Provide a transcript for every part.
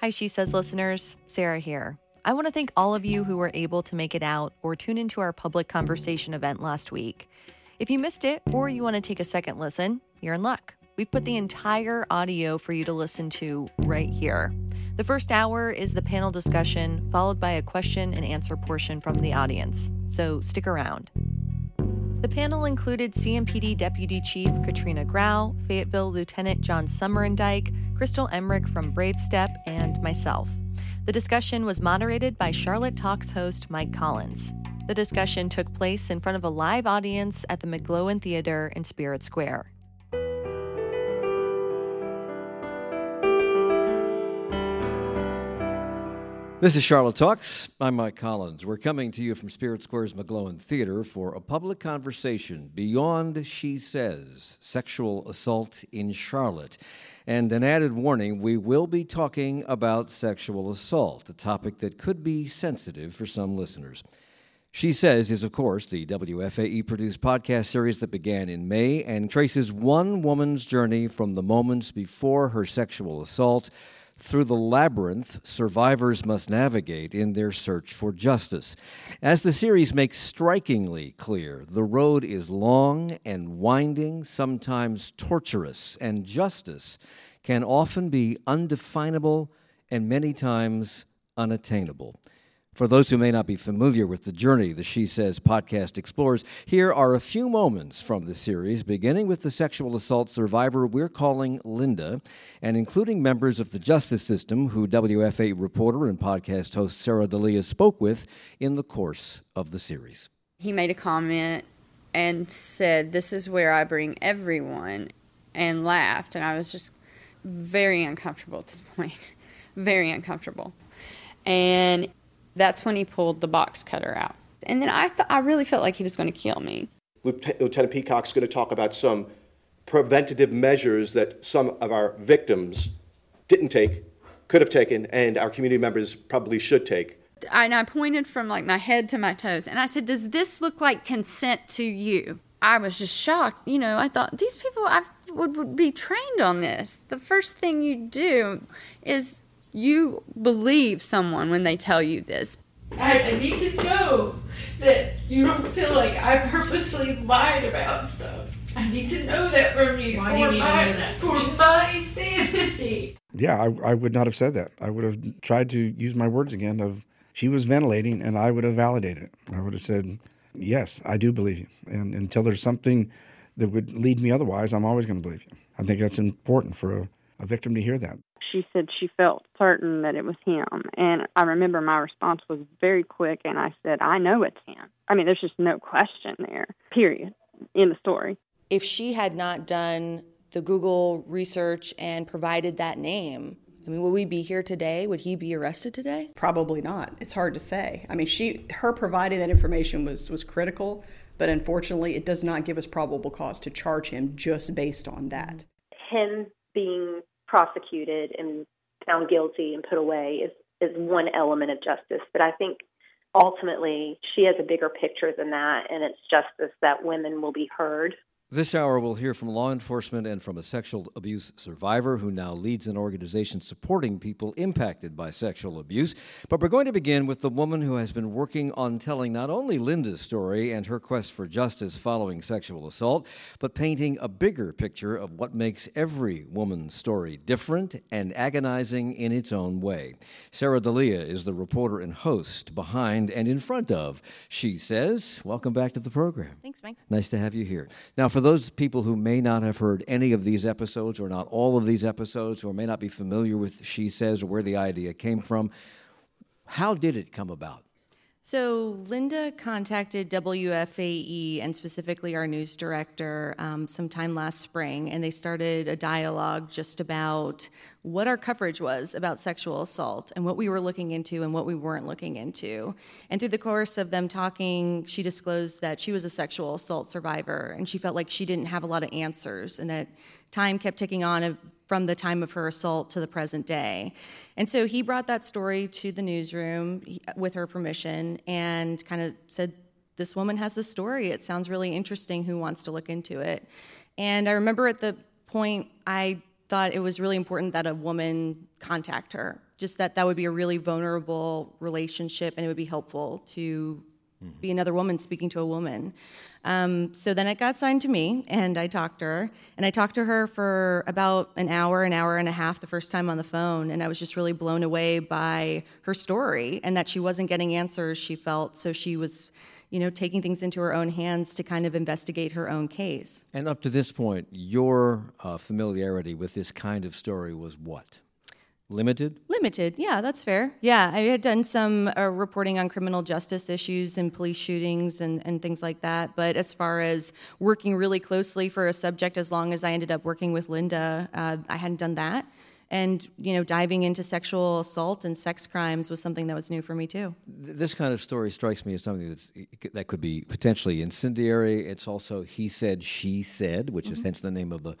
Hi, She Says listeners. Sarah here. I want to thank all of you who were able to make it out or tune into our public conversation event last week. If you missed it or you want to take a second listen, you're in luck. We've put the entire audio for you to listen to right here. The first hour is the panel discussion, followed by a question and answer portion from the audience. So stick around. The panel included CMPD Deputy Chief Katrina Graue, Fayetteville Lieutenant John Somerindyke, Crystal Emmerich from Brave Step, and myself. The discussion was moderated by Charlotte Talks host Mike Collins. The discussion took place in front of a live audience at the McGlohon Theater in Spirit Square. This is Charlotte Talks. I'm Mike Collins. We're coming to you from Spirit Square's McGlohon Theater for a public conversation beyond She Says Sexual Assault in Charlotte. And an added warning we will be talking about sexual assault, a topic that could be sensitive for some listeners. She Says is, of course, the WFAE produced podcast series that began in May and traces one woman's journey from the moments before her sexual assault through the labyrinth survivors must navigate in their search for justice. As the series makes strikingly clear, the road is long and winding, sometimes torturous, and justice can often be undefinable and many times unattainable. For those who may not be familiar with the journey the She Says podcast explores, here are a few moments from the series, beginning with the sexual assault survivor we're calling Linda, and including members of the justice system who WFA reporter and podcast host Sarah Delia spoke with in the course of the series. He made a comment and said, This is where I bring everyone, and laughed. And I was just very uncomfortable at this point. very uncomfortable. And that's when he pulled the box cutter out. And then I, th- I really felt like he was going to kill me. Lieutenant Peacock's going to talk about some preventative measures that some of our victims didn't take, could have taken, and our community members probably should take. And I pointed from like my head to my toes, and I said, "Does this look like consent to you?" I was just shocked. You know, I thought these people I would, would be trained on this. The first thing you do is you believe someone when they tell you this. I, I need to know that you don't feel like I purposely lied about stuff. I need to know that from you Why for, do you need my, to know that? for my sanity. Yeah, I, I would not have said that. I would have tried to use my words again of she was ventilating and I would have validated it. I would have said, yes, I do believe you. And until there's something that would lead me otherwise, I'm always going to believe you. I think that's important for a, a victim to hear that she said she felt certain that it was him. And I remember my response was very quick, and I said, I know it's him. I mean, there's just no question there, period, in the story. If she had not done the Google research and provided that name, I mean, would we be here today? Would he be arrested today? Probably not. It's hard to say. I mean, she her providing that information was was critical, but unfortunately, it does not give us probable cause to charge him just based on that. Him being prosecuted and found guilty and put away is is one element of justice. But I think ultimately she has a bigger picture than that, and it's justice that women will be heard this hour, we'll hear from law enforcement and from a sexual abuse survivor who now leads an organization supporting people impacted by sexual abuse. But we're going to begin with the woman who has been working on telling not only Linda's story and her quest for justice following sexual assault, but painting a bigger picture of what makes every woman's story different and agonizing in its own way. Sarah Delia is the reporter and host behind and in front of She Says. Welcome back to the program. Thanks, Mike. Nice to have you here. Now, for for those people who may not have heard any of these episodes or not all of these episodes or may not be familiar with She Says or where the idea came from, how did it come about? So, Linda contacted WFAE and specifically our news director um, sometime last spring, and they started a dialogue just about what our coverage was about sexual assault and what we were looking into and what we weren't looking into. And through the course of them talking, she disclosed that she was a sexual assault survivor, and she felt like she didn't have a lot of answers, and that time kept ticking on from the time of her assault to the present day. And so he brought that story to the newsroom with her permission and kind of said, This woman has a story. It sounds really interesting. Who wants to look into it? And I remember at the point I thought it was really important that a woman contact her. Just that that would be a really vulnerable relationship, and it would be helpful to be another woman speaking to a woman. Um, so then it got signed to me, and I talked to her. And I talked to her for about an hour, an hour and a half the first time on the phone. And I was just really blown away by her story and that she wasn't getting answers she felt. So she was, you know, taking things into her own hands to kind of investigate her own case. And up to this point, your uh, familiarity with this kind of story was what? Limited? Limited, yeah, that's fair. Yeah, I had done some uh, reporting on criminal justice issues and police shootings and, and things like that. But as far as working really closely for a subject, as long as I ended up working with Linda, uh, I hadn't done that. And you know, diving into sexual assault and sex crimes was something that was new for me too. This kind of story strikes me as something that's, that could be potentially incendiary. It's also he said, she said, which is hence the name of the,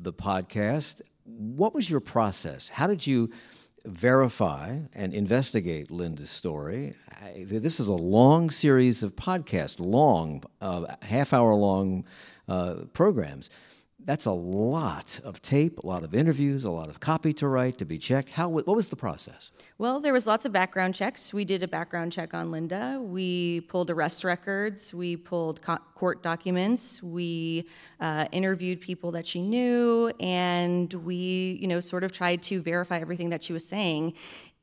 the podcast. What was your process? How did you verify and investigate Linda's story? I, this is a long series of podcasts, long, uh, half hour long uh, programs. That's a lot of tape, a lot of interviews, a lot of copy to write, to be checked. How, what was the process? Well, there was lots of background checks. We did a background check on Linda. We pulled arrest records. We pulled co- court documents. We uh, interviewed people that she knew, and we, you know, sort of tried to verify everything that she was saying.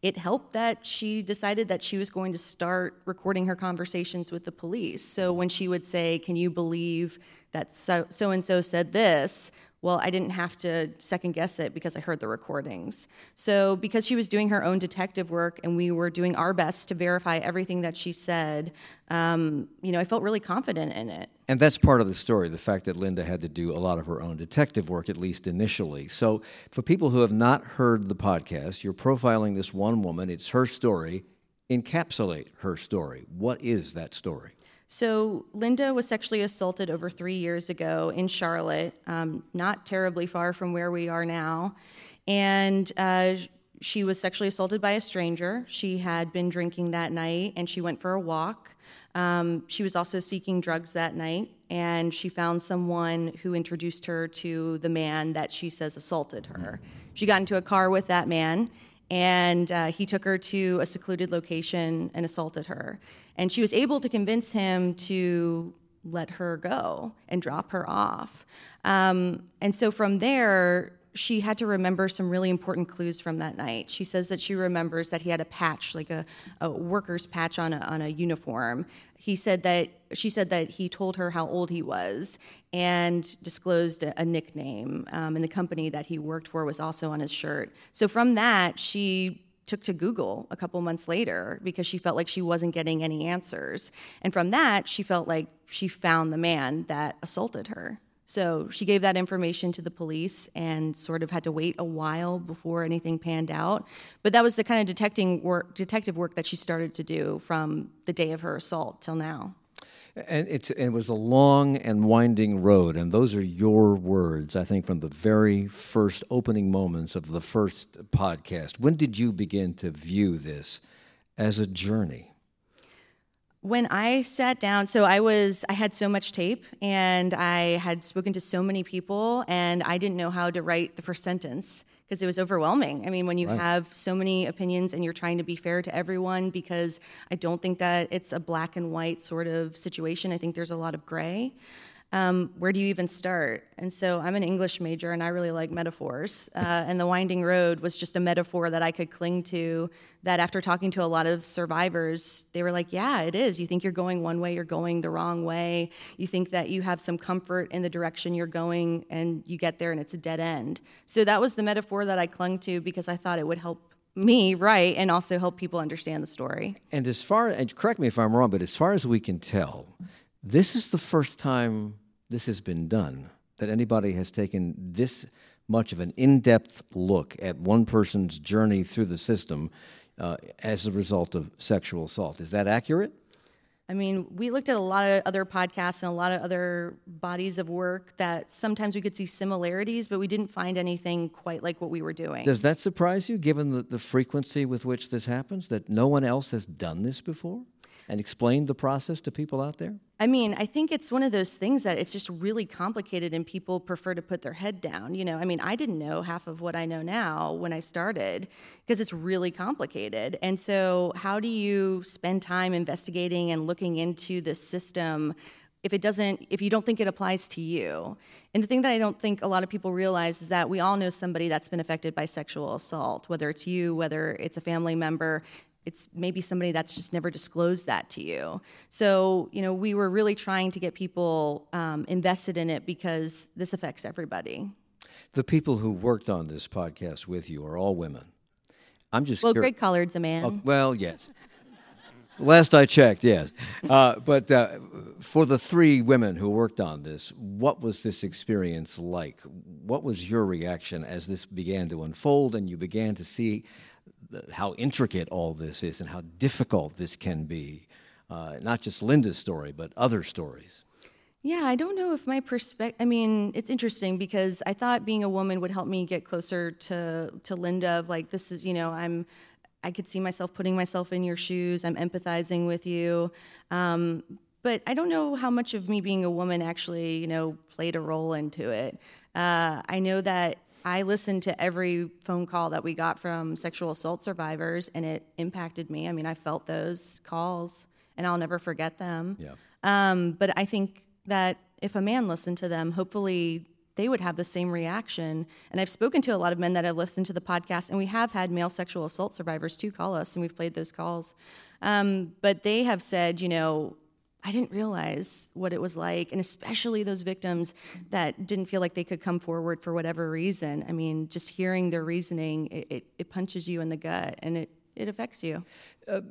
It helped that she decided that she was going to start recording her conversations with the police. So when she would say, "Can you believe that so and so said this?" Well, I didn't have to second guess it because I heard the recordings. So, because she was doing her own detective work and we were doing our best to verify everything that she said, um, you know, I felt really confident in it. And that's part of the story the fact that Linda had to do a lot of her own detective work, at least initially. So, for people who have not heard the podcast, you're profiling this one woman, it's her story. Encapsulate her story. What is that story? So, Linda was sexually assaulted over three years ago in Charlotte, um, not terribly far from where we are now. And uh, she was sexually assaulted by a stranger. She had been drinking that night and she went for a walk. Um, she was also seeking drugs that night, and she found someone who introduced her to the man that she says assaulted her. She got into a car with that man, and uh, he took her to a secluded location and assaulted her. And she was able to convince him to let her go and drop her off. Um, and so from there, she had to remember some really important clues from that night. She says that she remembers that he had a patch, like a, a worker's patch on a, on a uniform. He said that she said that he told her how old he was and disclosed a, a nickname, um, and the company that he worked for was also on his shirt. So from that, she took to Google a couple months later because she felt like she wasn't getting any answers. And from that, she felt like she found the man that assaulted her. So she gave that information to the police and sort of had to wait a while before anything panned out. But that was the kind of detecting work, detective work that she started to do from the day of her assault till now. And it's, it was a long and winding road, and those are your words, I think, from the very first opening moments of the first podcast. When did you begin to view this as a journey? when I sat down, so I was, I had so much tape and I had spoken to so many people and I didn't know how to write the first sentence because it was overwhelming. I mean, when you Right. have so many opinions and you're trying to be fair to everyone, because I don't think that it's a black and white sort of situation. I think there's a lot of gray. Um, where do you even start? And so I'm an English major and I really like metaphors. Uh, and the winding road was just a metaphor that I could cling to. That after talking to a lot of survivors, they were like, yeah, it is. You think you're going one way, you're going the wrong way. You think that you have some comfort in the direction you're going, and you get there and it's a dead end. So that was the metaphor that I clung to because I thought it would help me write and also help people understand the story. And as far, and correct me if I'm wrong, but as far as we can tell, this is the first time this has been done that anybody has taken this much of an in depth look at one person's journey through the system uh, as a result of sexual assault. Is that accurate? I mean, we looked at a lot of other podcasts and a lot of other bodies of work that sometimes we could see similarities, but we didn't find anything quite like what we were doing. Does that surprise you, given the, the frequency with which this happens, that no one else has done this before? And explain the process to people out there? I mean, I think it's one of those things that it's just really complicated and people prefer to put their head down. You know, I mean, I didn't know half of what I know now when I started because it's really complicated. And so, how do you spend time investigating and looking into this system if it doesn't if you don't think it applies to you and the thing that i don't think a lot of people realize is that we all know somebody that's been affected by sexual assault whether it's you whether it's a family member it's maybe somebody that's just never disclosed that to you. So you know we were really trying to get people um, invested in it because this affects everybody. The people who worked on this podcast with you are all women. I'm just well curi- greg collard's a man. Oh, well yes. Last I checked, yes. Uh, but uh, for the three women who worked on this, what was this experience like? What was your reaction as this began to unfold and you began to see how intricate all this is and how difficult this can be? Uh, not just Linda's story, but other stories. Yeah, I don't know if my perspective. I mean, it's interesting because I thought being a woman would help me get closer to to Linda. Of like, this is you know, I'm I could see myself putting myself in your shoes. I'm empathizing with you. Um, but I don't know how much of me being a woman actually, you know, played a role into it. Uh, I know that I listened to every phone call that we got from sexual assault survivors, and it impacted me. I mean, I felt those calls, and I'll never forget them. Yeah. Um, but I think that if a man listened to them, hopefully they would have the same reaction. And I've spoken to a lot of men that have listened to the podcast, and we have had male sexual assault survivors too call us, and we've played those calls. Um, but they have said, you know, I didn't realize what it was like, and especially those victims that didn't feel like they could come forward for whatever reason. I mean, just hearing their reasoning, it, it, it punches you in the gut, and it, it affects you. Uh,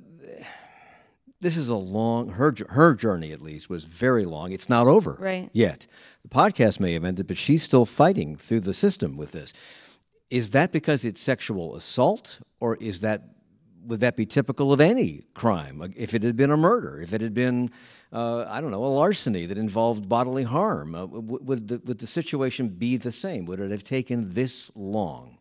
this is a long her her journey at least was very long. It's not over right. yet. The podcast may have ended, but she's still fighting through the system with this. Is that because it's sexual assault, or is that would that be typical of any crime? If it had been a murder, if it had been, uh, I don't know, a larceny that involved bodily harm, uh, would the, would the situation be the same? Would it have taken this long?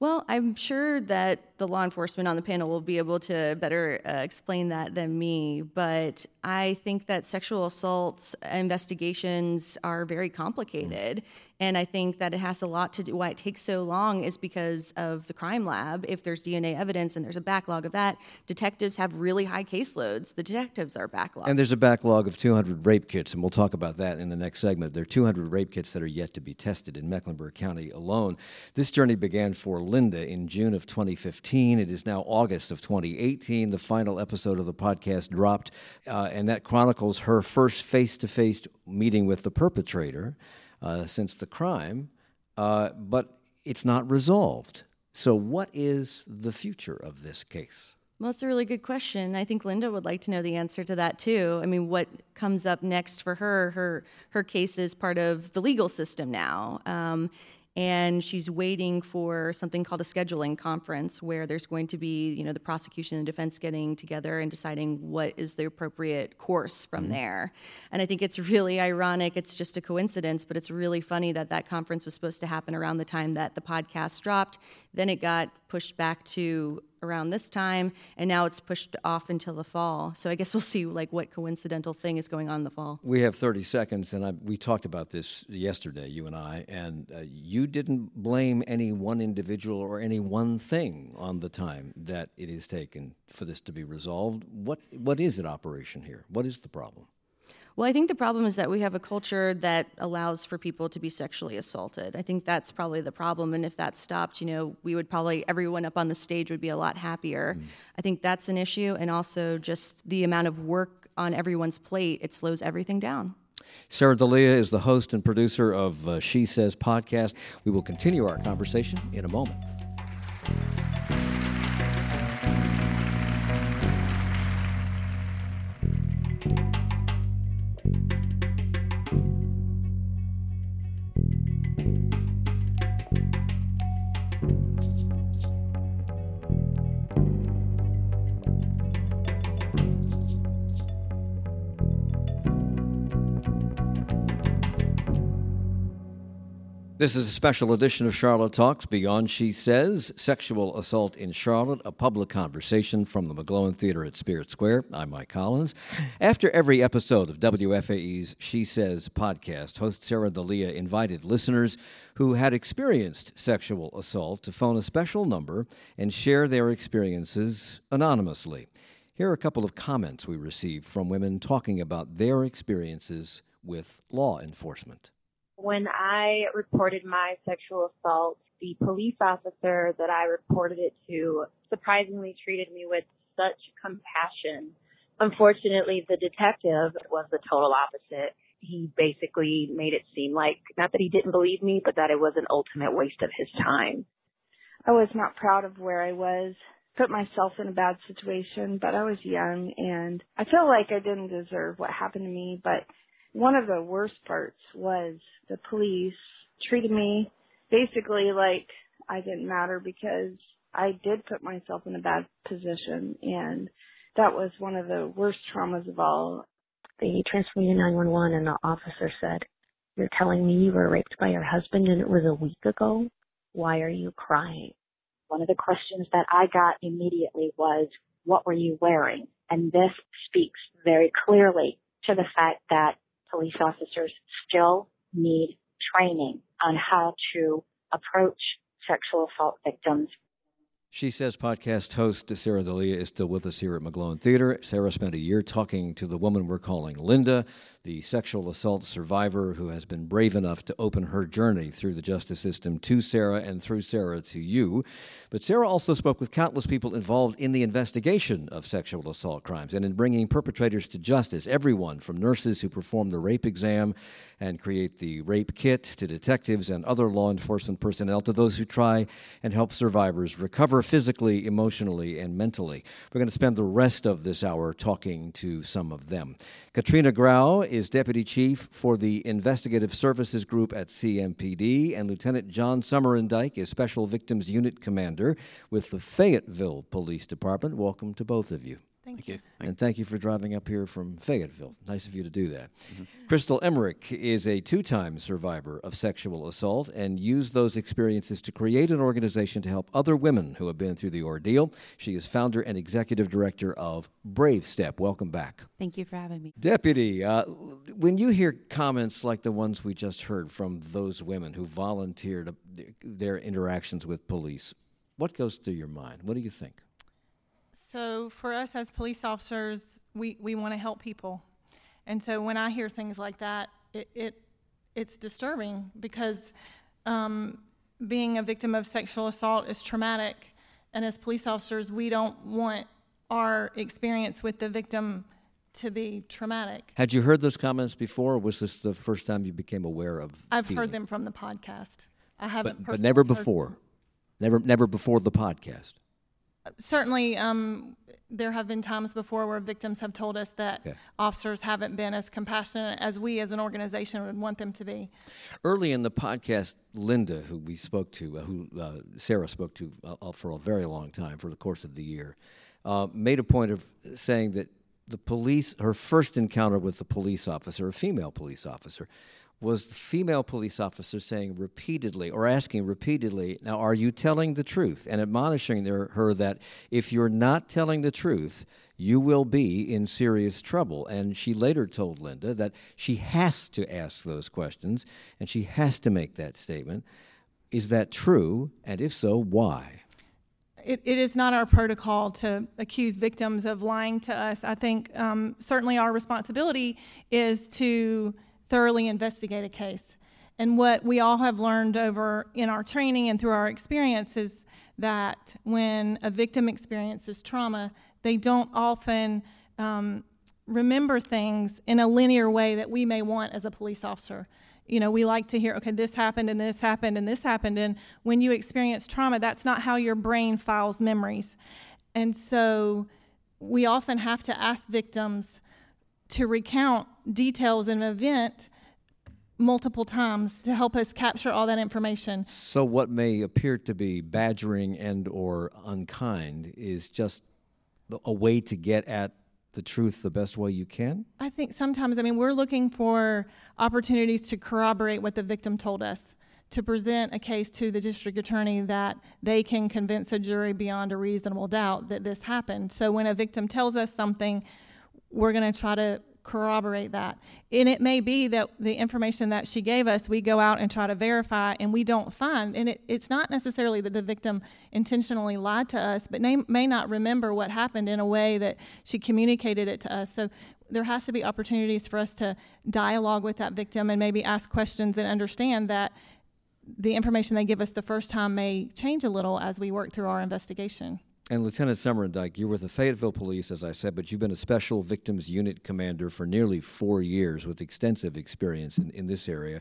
Well, I'm sure that the law enforcement on the panel will be able to better uh, explain that than me, but I think that sexual assault investigations are very complicated. And I think that it has a lot to do. Why it takes so long is because of the crime lab. If there's DNA evidence and there's a backlog of that, detectives have really high caseloads. The detectives are backlogged. And there's a backlog of 200 rape kits, and we'll talk about that in the next segment. There are 200 rape kits that are yet to be tested in Mecklenburg County alone. This journey began for Linda in June of 2015. It is now August of 2018. The final episode of the podcast dropped, uh, and that chronicles her first face to face meeting with the perpetrator uh, since the crime, uh, but it's not resolved. So, what is the future of this case? Well, it's a really good question. I think Linda would like to know the answer to that too. I mean, what comes up next for her? Her her case is part of the legal system now. Um, and she's waiting for something called a scheduling conference where there's going to be you know the prosecution and defense getting together and deciding what is the appropriate course from mm-hmm. there and i think it's really ironic it's just a coincidence but it's really funny that that conference was supposed to happen around the time that the podcast dropped then it got pushed back to around this time and now it's pushed off until the fall. So i guess we'll see like what coincidental thing is going on in the fall. We have 30 seconds and I, we talked about this yesterday you and i and uh, you didn't blame any one individual or any one thing on the time that it is taken for this to be resolved. What what is at operation here? What is the problem well, I think the problem is that we have a culture that allows for people to be sexually assaulted. I think that's probably the problem. And if that stopped, you know, we would probably, everyone up on the stage would be a lot happier. Mm. I think that's an issue. And also just the amount of work on everyone's plate, it slows everything down. Sarah Delia is the host and producer of uh, She Says podcast. We will continue our conversation in a moment. This is a special edition of Charlotte Talks Beyond She Says Sexual Assault in Charlotte, a public conversation from the McGlohon Theater at Spirit Square. I'm Mike Collins. After every episode of WFAE's She Says podcast, host Sarah Delia invited listeners who had experienced sexual assault to phone a special number and share their experiences anonymously. Here are a couple of comments we received from women talking about their experiences with law enforcement. When I reported my sexual assault, the police officer that I reported it to surprisingly treated me with such compassion. Unfortunately, the detective was the total opposite. He basically made it seem like, not that he didn't believe me, but that it was an ultimate waste of his time. I was not proud of where I was, put myself in a bad situation, but I was young and I feel like I didn't deserve what happened to me, but one of the worst parts was the police treated me basically like I didn't matter because I did put myself in a bad position and that was one of the worst traumas of all. They transferred me to 911 and the officer said, you're telling me you were raped by your husband and it was a week ago? Why are you crying? One of the questions that I got immediately was, what were you wearing? And this speaks very clearly to the fact that police officers still need training on how to approach sexual assault victims she Says podcast host Sarah Delia is still with us here at McGlohon Theater. Sarah spent a year talking to the woman we're calling Linda, the sexual assault survivor who has been brave enough to open her journey through the justice system to Sarah and through Sarah to you. But Sarah also spoke with countless people involved in the investigation of sexual assault crimes and in bringing perpetrators to justice. Everyone from nurses who perform the rape exam and create the rape kit to detectives and other law enforcement personnel to those who try and help survivors recover physically, emotionally, and mentally. We're going to spend the rest of this hour talking to some of them. Katrina Graue is Deputy Chief for the Investigative Services Group at CMPD, and Lieutenant John Somerindyke is Special Victims Unit Commander with the Fayetteville Police Department. Welcome to both of you. Thank you. And thank you for driving up here from Fayetteville. Nice of you to do that. Mm-hmm. Crystal Emmerich is a two time survivor of sexual assault and used those experiences to create an organization to help other women who have been through the ordeal. She is founder and executive director of Brave Step. Welcome back. Thank you for having me. Deputy, uh, when you hear comments like the ones we just heard from those women who volunteered their interactions with police, what goes through your mind? What do you think? So for us as police officers, we, we want to help people. And so when I hear things like that, it, it it's disturbing because um, being a victim of sexual assault is traumatic. And as police officers, we don't want our experience with the victim to be traumatic. Had you heard those comments before, or was this the first time you became aware of? I've heard them from the podcast. I haven't, but, but never before. Never, never before the podcast certainly um, there have been times before where victims have told us that okay. officers haven't been as compassionate as we as an organization would want them to be. Early in the podcast, Linda, who we spoke to, uh, who uh, Sarah spoke to uh, uh for a very long time for the course of the year, uh, made a point of saying that the police, her first encounter with the police officer, a female police officer, was the female police officer saying repeatedly or asking repeatedly, Now, are you telling the truth? and admonishing her that if you're not telling the truth, you will be in serious trouble. And she later told Linda that she has to ask those questions and she has to make that statement. Is that true? And if so, why? It, it is not our protocol to accuse victims of lying to us. I think um, certainly our responsibility is to thoroughly investigate a case. And what we all have learned over in our training and through our experience is that when a victim experiences trauma, they don't often um, remember things in a linear way that we may want as a police officer. You know, we like to hear, okay, this happened and this happened and this happened. And when you experience trauma, that's not how your brain files memories. And so we often have to ask victims to recount details in an event multiple times to help us capture all that information. So what may appear to be badgering and or unkind is just a way to get at the truth the best way you can? I think sometimes I mean we're looking for opportunities to corroborate what the victim told us to present a case to the district attorney that they can convince a jury beyond a reasonable doubt that this happened. So when a victim tells us something, we're going to try to corroborate that. And it may be that the information that she gave us, we go out and try to verify and we don't find. And it, it's not necessarily that the victim intentionally lied to us, but may, may not remember what happened in a way that she communicated it to us. So there has to be opportunities for us to dialogue with that victim and maybe ask questions and understand that the information they give us the first time may change a little as we work through our investigation. And Lieutenant Summerdyke, you're with the Fayetteville Police, as I said, but you've been a special victims unit commander for nearly four years with extensive experience in, in this area.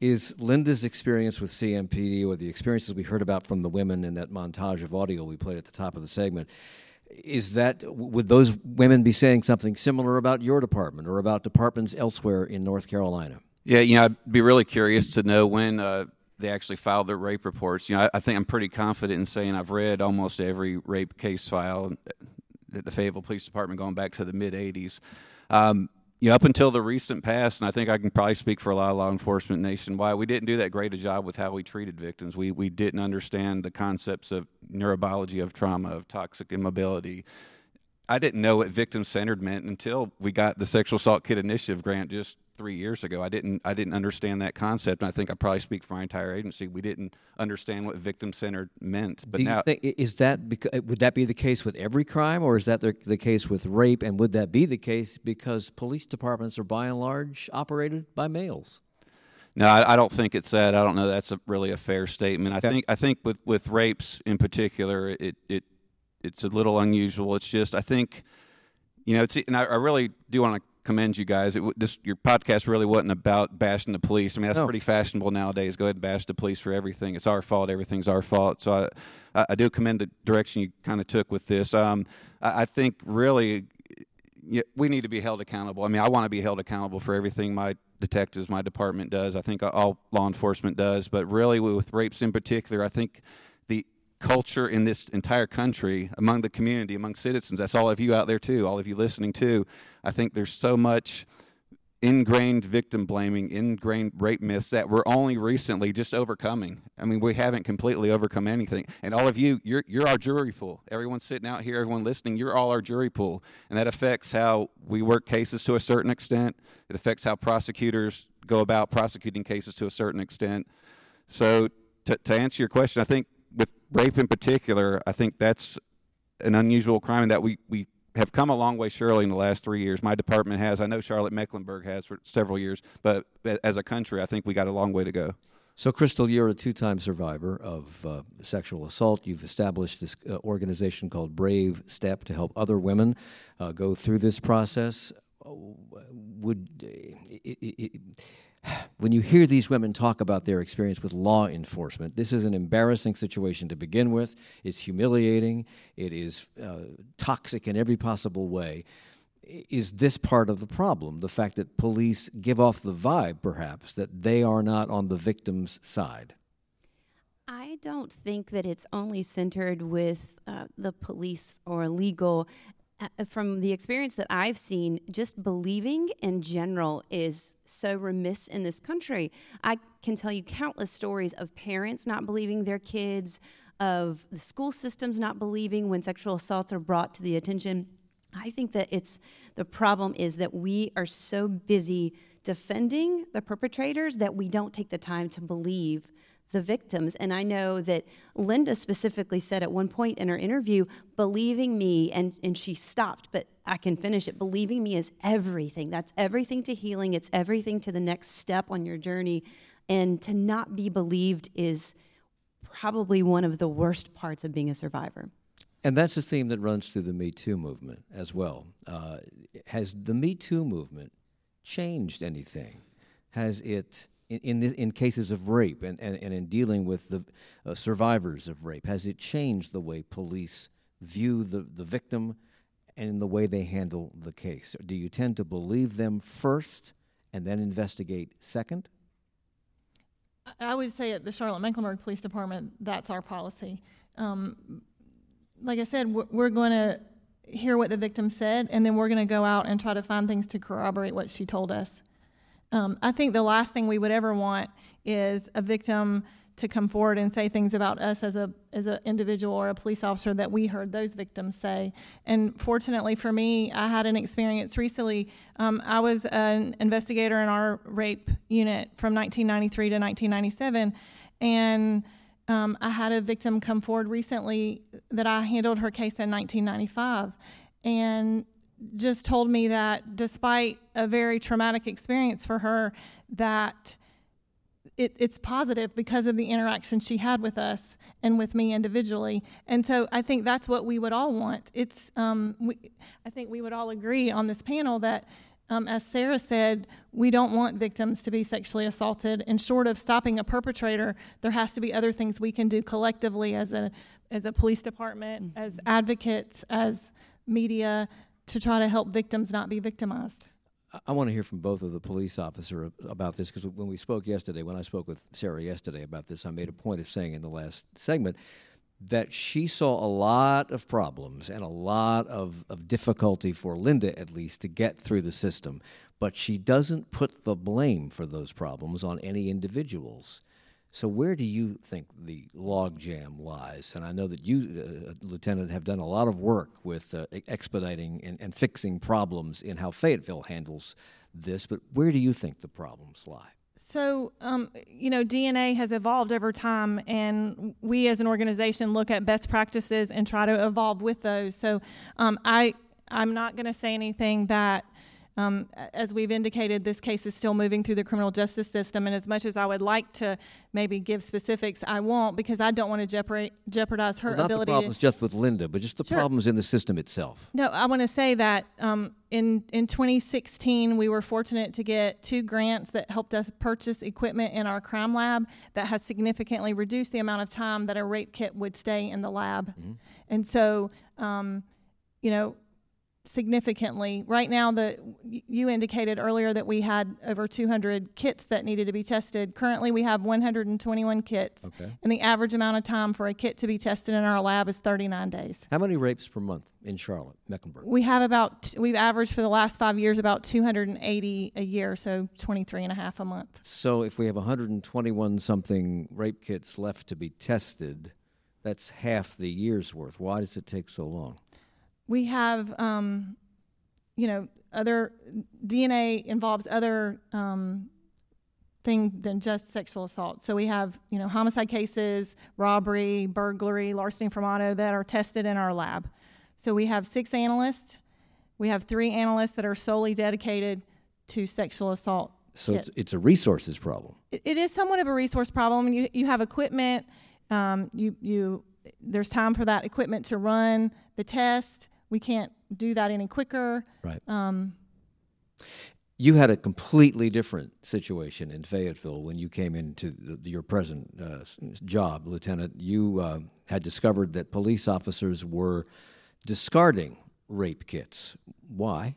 Is Linda's experience with CMPD or the experiences we heard about from the women in that montage of audio we played at the top of the segment, is that would those women be saying something similar about your department or about departments elsewhere in North Carolina? Yeah, you know, I'd be really curious to know when uh, they actually filed their rape reports. You know, I, I, think I'm pretty confident in saying I've read almost every rape case file at the Fayetteville Police Department going back to the mid '80s. Um, you know, up until the recent past, and I think I can probably speak for a lot of law enforcement nationwide, we didn't do that great a job with how we treated victims. We we didn't understand the concepts of neurobiology of trauma, of tonic immobility. I didn't know what victim centered meant until we got the sexual assault kit initiative grant just three years ago. I didn't I didn't understand that concept, and I think I probably speak for my entire agency. We didn't understand what victim centered meant. But now, think, is that would that be the case with every crime, or is that the, the case with rape? And would that be the case because police departments are by and large operated by males? No, I, I don't think it's that. I don't know. That's a, really a fair statement. I okay. think I think with with rapes in particular, it it it's a little unusual. It's just I think you know, it's and I, I really do want to commend you guys. It, this your podcast really wasn't about bashing the police. I mean, that's no. pretty fashionable nowadays. Go ahead and bash the police for everything. It's our fault. Everything's our fault. So I, I do commend the direction you kind of took with this. Um, I, I think really we need to be held accountable. I mean, I want to be held accountable for everything my detectives, my department does. I think all law enforcement does. But really, with rapes in particular, I think culture in this entire country, among the community, among citizens. That's all of you out there, too, all of you listening, too. I think there's so much ingrained victim blaming, ingrained rape myths that we're only recently just overcoming. I mean, we haven't completely overcome anything. And all of you, you're, you're our jury pool. Everyone sitting out here, everyone listening, you're all our jury pool. And that affects how we work cases to a certain extent. It affects how prosecutors go about prosecuting cases to a certain extent. So, to, to answer your question, I think rape in particular, I think that's an unusual crime that we, we have come a long way, surely, in the last three years. My department has. I know Charlotte Mecklenburg has for several years, but as a country, I think we got a long way to go. So, Crystal, you're a two time survivor of uh, sexual assault. You've established this uh, organization called Brave Step to help other women uh, go through this process. Would it, it, when you hear these women talk about their experience with law enforcement, this is an embarrassing situation to begin with. It's humiliating. It is uh, toxic in every possible way. Is this part of the problem? The fact that police give off the vibe, perhaps, that they are not on the victim's side? I don't think that it's only centered with uh, the police or legal Uh, from the experience that I've seen, just believing in general is so remiss in this country. I can tell you countless stories of parents not believing their kids, of the school systems not believing when sexual assaults are brought to the attention. I think that it's the problem is that we are so busy defending the perpetrators that we don't take the time to believe the victims. And I know that Linda specifically said at one point in her interview, believing me, and, and she stopped, but I can finish it. Believing me is everything. That's everything to healing, it's everything to the next step on your journey. And to not be believed is probably one of the worst parts of being a survivor. And that's a theme that runs through the Me Too movement as well. Uh, has the Me Too movement changed anything? Has it in in, the, in cases of rape and, and, and in dealing with the uh, survivors of rape? Has it changed the way police view the, the victim and the way they handle the case? Do you tend to believe them first and then investigate second? I would say at the Charlotte Mecklenburg Police Department, that's our policy. Um, like I said, we're, we're going to hear what the victim said, and then we're going to go out and try to find things to corroborate what she told us. Um, I think the last thing we would ever want is a victim to come forward and say things about us as a as an individual or a police officer that we heard those victims say. And fortunately for me, I had an experience recently. Um, I was an investigator in our rape unit from 1993 to 1997, and um, I had a victim come forward recently that I handled her case in 1995, and just told me that despite a very traumatic experience for her, that it, it's positive because of the interaction she had with us and with me individually. And so I think that's what we would all want. It's um, we, I think we would all agree on this panel that. Um, as Sarah said, we don't want victims to be sexually assaulted. And short of stopping a perpetrator, there has to be other things we can do collectively as a as a police department, mm-hmm. as advocates, as media, to try to help victims not be victimized. I want to hear from both of the police officer about this because when we spoke yesterday, when I spoke with Sarah yesterday about this, I made a point of saying in the last segment that she saw a lot of problems and a lot of, of difficulty for Linda, at least, to get through the system. But she doesn't put the blame for those problems on any individuals. So, where do you think the logjam lies? And I know that you, uh, Lieutenant, have done a lot of work with uh, expediting and, and fixing problems in how Fayetteville handles this, but where do you think the problems lie? So, um, you know, DNA has evolved over time, and we as an organization look at best practices and try to evolve with those. So, um, I I'm not going to say anything that um, as we've indicated, this case is still moving through the criminal justice system, and as much as I would like to maybe give specifics, I won't because I don't want to jeopardize, jeopardize her well, not ability. Not the problems to, just with Linda, but just the sure. problems in the system itself. No, I want to say that um, in in 2016 we were fortunate to get two grants that helped us purchase equipment in our crime lab that has significantly reduced the amount of time that a rape kit would stay in the lab, mm-hmm. and so. Um, you know, significantly. Right now, the you indicated earlier that we had over 200 kits that needed to be tested. Currently, we have 121 kits, okay. and the average amount of time for a kit to be tested in our lab is 39 days. How many rapes per month in Charlotte, Mecklenburg? We have about we've averaged for the last five years about 280 a year, so 23 and a half a month. So if we have 121 something rape kits left to be tested, that's half the year's worth. Why does it take so long? We have, um, you know, other DNA involves other um, thing than just sexual assault. So we have, you know, homicide cases, robbery, burglary, larceny from auto that are tested in our lab. So we have six analysts. We have three analysts that are solely dedicated to sexual assault. So it's, it's, a resources problem. It, it is somewhat of a resource problem. You you have equipment. Um, you you there's time for that equipment to run the test we can't do that any quicker. Right. Um, you had a completely different situation in Fayetteville when you came into the, your present uh, job, Lieutenant. You uh, had discovered that police officers were discarding rape kits. Why?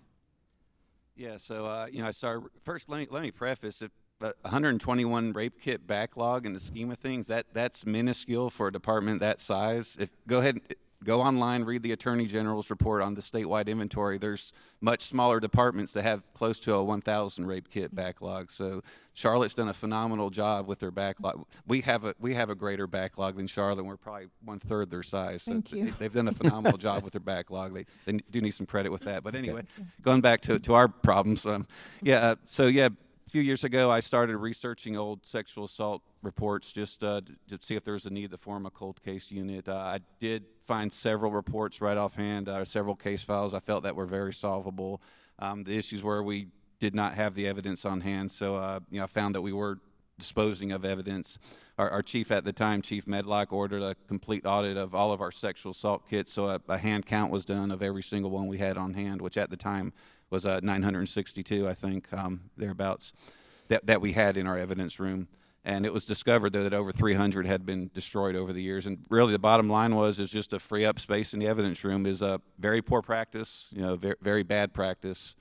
Yeah, so uh, you know, I started first. Let me let me preface it. 121 rape kit backlog in the scheme of things that that's minuscule for a department that size. If go ahead, go online, read the Attorney General's report on the statewide inventory. There's much smaller departments that have close to a 1,000 rape kit backlog. So Charlotte's done a phenomenal job with their backlog. We have a we have a greater backlog than Charlotte. We're probably one third their size. So Thank you. They, have done a phenomenal job with their backlog. They they do need some credit with that. But anyway, going back to to our problems. Um, yeah. Uh, so yeah few years ago, I started researching old sexual assault reports just uh, to see if there was a need to form a cold case unit. Uh, I did find several reports right offhand, uh, several case files I felt that were very solvable. Um, the issues were we did not have the evidence on hand, so uh, you know, I found that we were disposing of evidence. Our, our, chief at the time, Chief Medlock, ordered a complete audit of all of our sexual assault kits, so a, a hand count was done of every single one we had on hand, which at the time was uh, 962, I think, um, thereabouts, that, that we had in our evidence room. And it was discovered though, that over 300 had been destroyed over the years. And really, the bottom line was is just to free up space in the evidence room is a very poor practice, you know, very, very bad practice.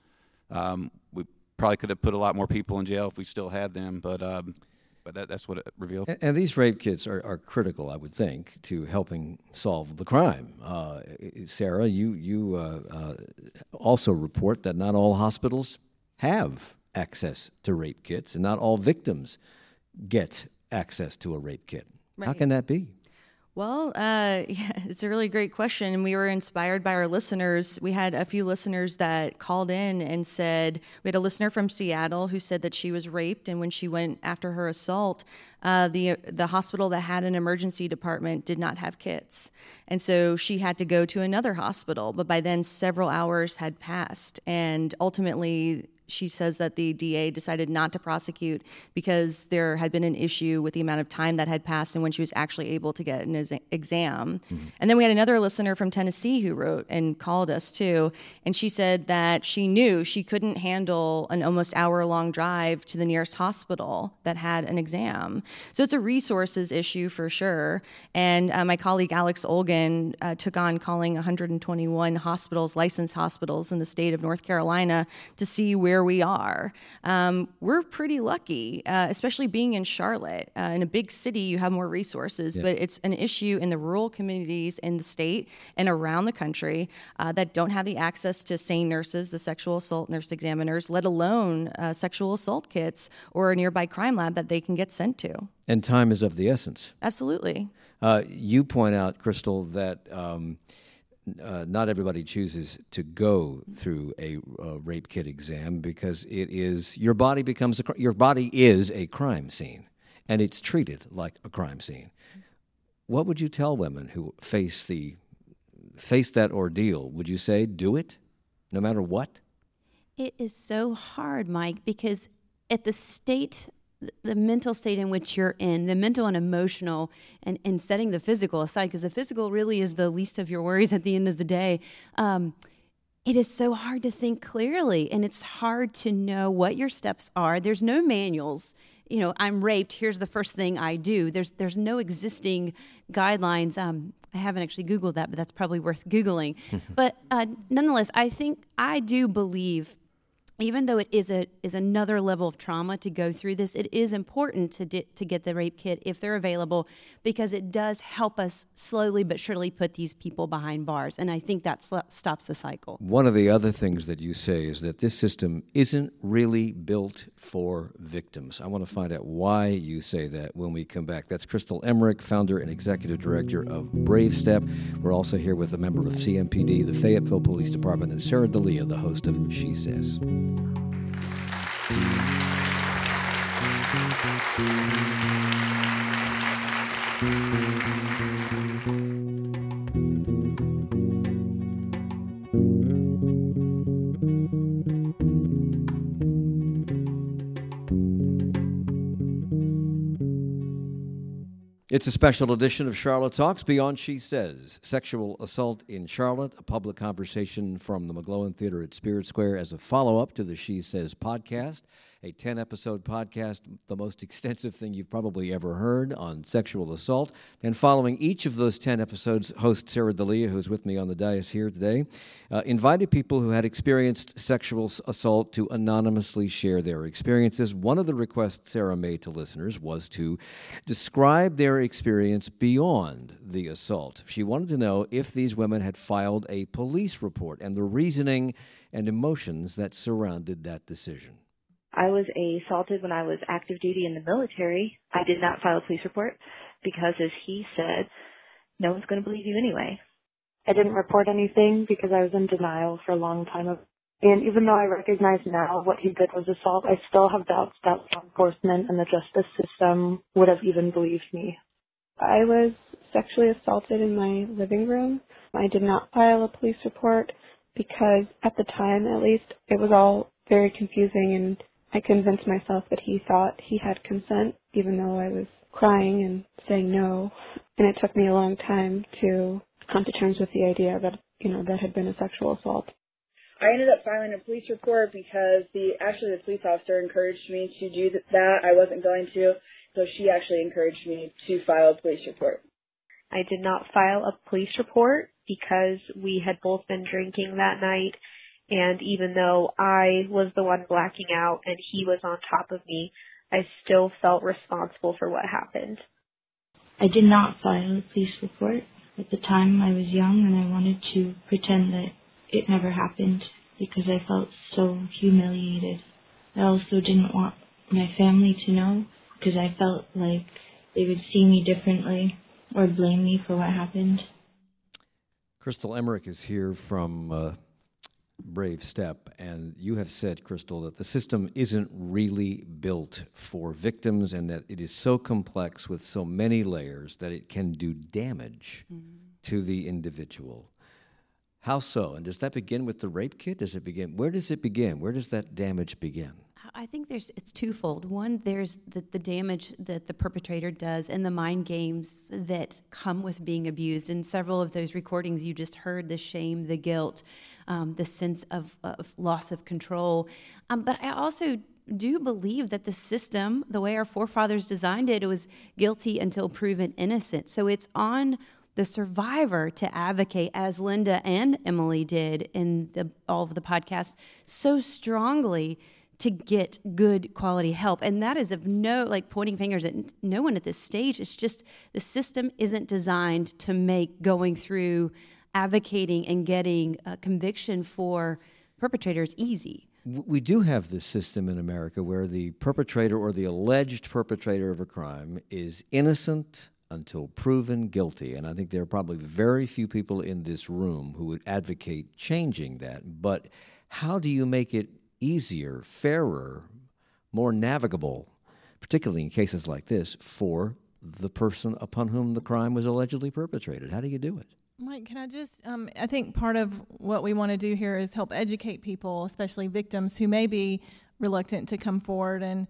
Um, we probably could have put a lot more people in jail if we still had them, but um, but that, that's what it revealed. And, and these rape kits are, are, critical, I would think, to helping solve the crime. Uh, Sarah, you you uh, uh, also report that not all hospitals have access to rape kits, and not all victims get access to a rape kit. How can that be? Well, uh, yeah, it's a really great question. And we were inspired by our listeners. We had a few listeners that called in and said, we had a listener from Seattle who said that she was raped. And when she went after her assault, uh, the, the hospital that had an emergency department did not have kits. And so she had to go to another hospital. But by then, several hours had passed. And ultimately, she says that the DA decided not to prosecute because there had been an issue with the amount of time that had passed and when she was actually able to get an exa- exam. And then we had another listener from Tennessee who wrote and called us too. And she said that she knew she couldn't handle an almost hour long drive to the nearest hospital that had an exam. So it's a resources issue for sure. And uh, my colleague Alex Olgin uh, took on calling 121 hospitals, licensed hospitals in the state of North Carolina to see where we are. Um, we're pretty lucky, uh, especially being in Charlotte. Uh, in a big city, you have more resources, Yeah. but it's an issue in the rural communities in the state and around the country uh, that don't have the access to SANE nurses, the sexual assault nurse examiners, let alone uh, sexual assault kits or a nearby crime lab that they can get sent to. And time is of the essence. Absolutely. Uh, you point out, Crystal, that um, uh, not everybody chooses to go through a rape kit exam because it is your body becomes a your body is a crime scene, and it's treated like a crime scene. What would you tell women who face the face that ordeal? Would you say do it, no matter what? It is so hard, Mike, because at the state, the mental state in which you're in, the mental and emotional, and, and setting the physical aside, because the physical really is the least of your worries at the end of the day. Um, it is so hard to think clearly, and it's hard to know what your steps are. There's no manuals. You know, I'm raped. Here's the first thing I do. There's there's no existing guidelines. Um, I haven't actually Googled that, but that's probably worth Googling. but uh, nonetheless, I think I do believe even though it is a is another level of trauma to go through this, it is important to di- to get the rape kit if they're available because it does help us slowly but surely put these people behind bars, and I think that sl- stops the cycle. One of the other things that you say is that this system isn't really built for victims. I want to find out why you say that when we come back. That's Crystal Emmerich, founder and executive director of Brave Step. We're also here with a member of CMPD, the Fayetteville Police Department, and Sarah Delia, the host of She Says. Thank you. It's a special edition of Charlotte Talks Beyond She Says. Sexual assault in Charlotte, a public conversation from the McGlohon Theater at Spirit Square as a follow up to the She Says podcast, a 10 episode podcast, the most extensive thing you've probably ever heard on sexual assault. And following each of those 10 episodes, host Sarah Delia, who's with me on the dais here today, uh, invited people who had experienced sexual assault to anonymously share their experiences. One of the requests Sarah made to listeners was to describe their experience beyond the assault. She wanted to know if these women had filed a police report and the reasoning and emotions that surrounded that decision. I was assaulted when I was active duty in the military. I did not file a police report because, as he said, no one's going to believe you anyway. I didn't report anything because I was in denial for a long time. Of, and even though I recognize now what he did was assault, I still have doubts that law enforcement and the justice system would have even believed me. I was sexually assaulted in my living room. I did not file a police report because at the time at least it was all very confusing and I convinced myself that he thought he had consent even though I was crying and saying no. And it took me a long time to come to terms with the idea that, you know, that had been a sexual assault. I ended up filing a police report because the actually the police officer encouraged me to do that. I wasn't going to, so she actually encouraged me to file a police report. I did not file a police report because we had both been drinking that night and even though I was the one blacking out and he was on top of me, I still felt responsible for what happened. I did not file a police report. At the time, I was young and I wanted to pretend that it never happened because I felt so humiliated. I also didn't want my family to know because I felt like they would see me differently or blame me for what happened. Crystal Emmerich is here from uh, Brave Step, and you have said, Crystal, that the system isn't really built for victims and that it is so complex with so many layers that it can do damage mm-hmm. to the individual. How so? And does that begin with the rape kit? Does it begin? Where does it begin? Where does that damage begin? I think there's it's twofold. One, there's the, the damage that the perpetrator does and the mind games that come with being abused. And several of those recordings, you just heard the shame, the guilt, um, the sense of, of, loss of control. Um, but I also do believe that the system, the way our forefathers designed it, it was guilty until proven innocent. So it's on the survivor to advocate, as Linda and Emily did in the, all of the podcasts, so strongly to get good quality help. And that is of no, like pointing fingers at no one at this stage. It's just the system isn't designed to make going through advocating and getting a conviction for perpetrators easy. We do have this system in America where the perpetrator or the alleged perpetrator of a crime is innocent until proven guilty. And I think there are probably very few people in this room who would advocate changing that. But how do you make it easier, fairer, more navigable, particularly in cases like this, for the person upon whom the crime was allegedly perpetrated? How do you do it? Mike, can I just? Um, I think part of what we want to do here is help educate people, especially victims who may be reluctant to come forward. And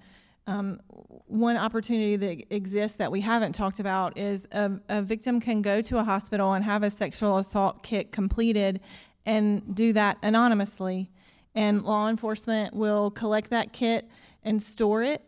um, one opportunity that exists that we haven't talked about is a, a victim can go to a hospital and have a sexual assault kit completed and do that anonymously and law enforcement will collect that kit and store it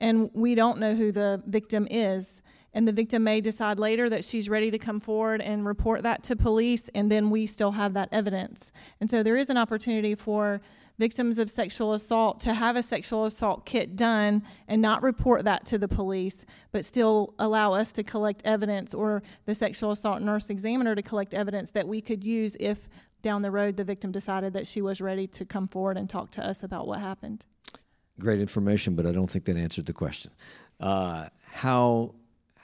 and we don't know who the victim is and the victim may decide later that she's ready to come forward and report that to police and then we still have that evidence and so there is an opportunity for victims of sexual assault to have a sexual assault kit done and not report that to the police but still allow us to collect evidence or the sexual assault nurse examiner to collect evidence that we could use if down the road, the victim decided that she was ready to come forward and talk to us about what happened. Great information, but I don't think that answered the question. Uh, how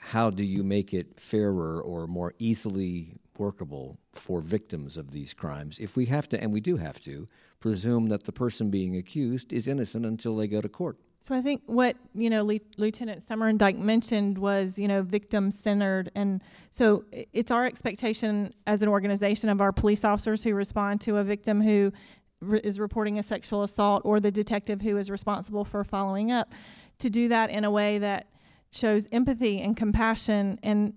how do you make it fairer or more easily workable for victims of these crimes if we have to, and we do have to, presume that the person being accused is innocent until they go to court? So I think what you know Le- Lieutenant Dyke mentioned was you know victim centered, and so it's our expectation as an organization of our police officers who respond to a victim who re- is reporting a sexual assault, or the detective who is responsible for following up, to do that in a way that shows empathy and compassion. And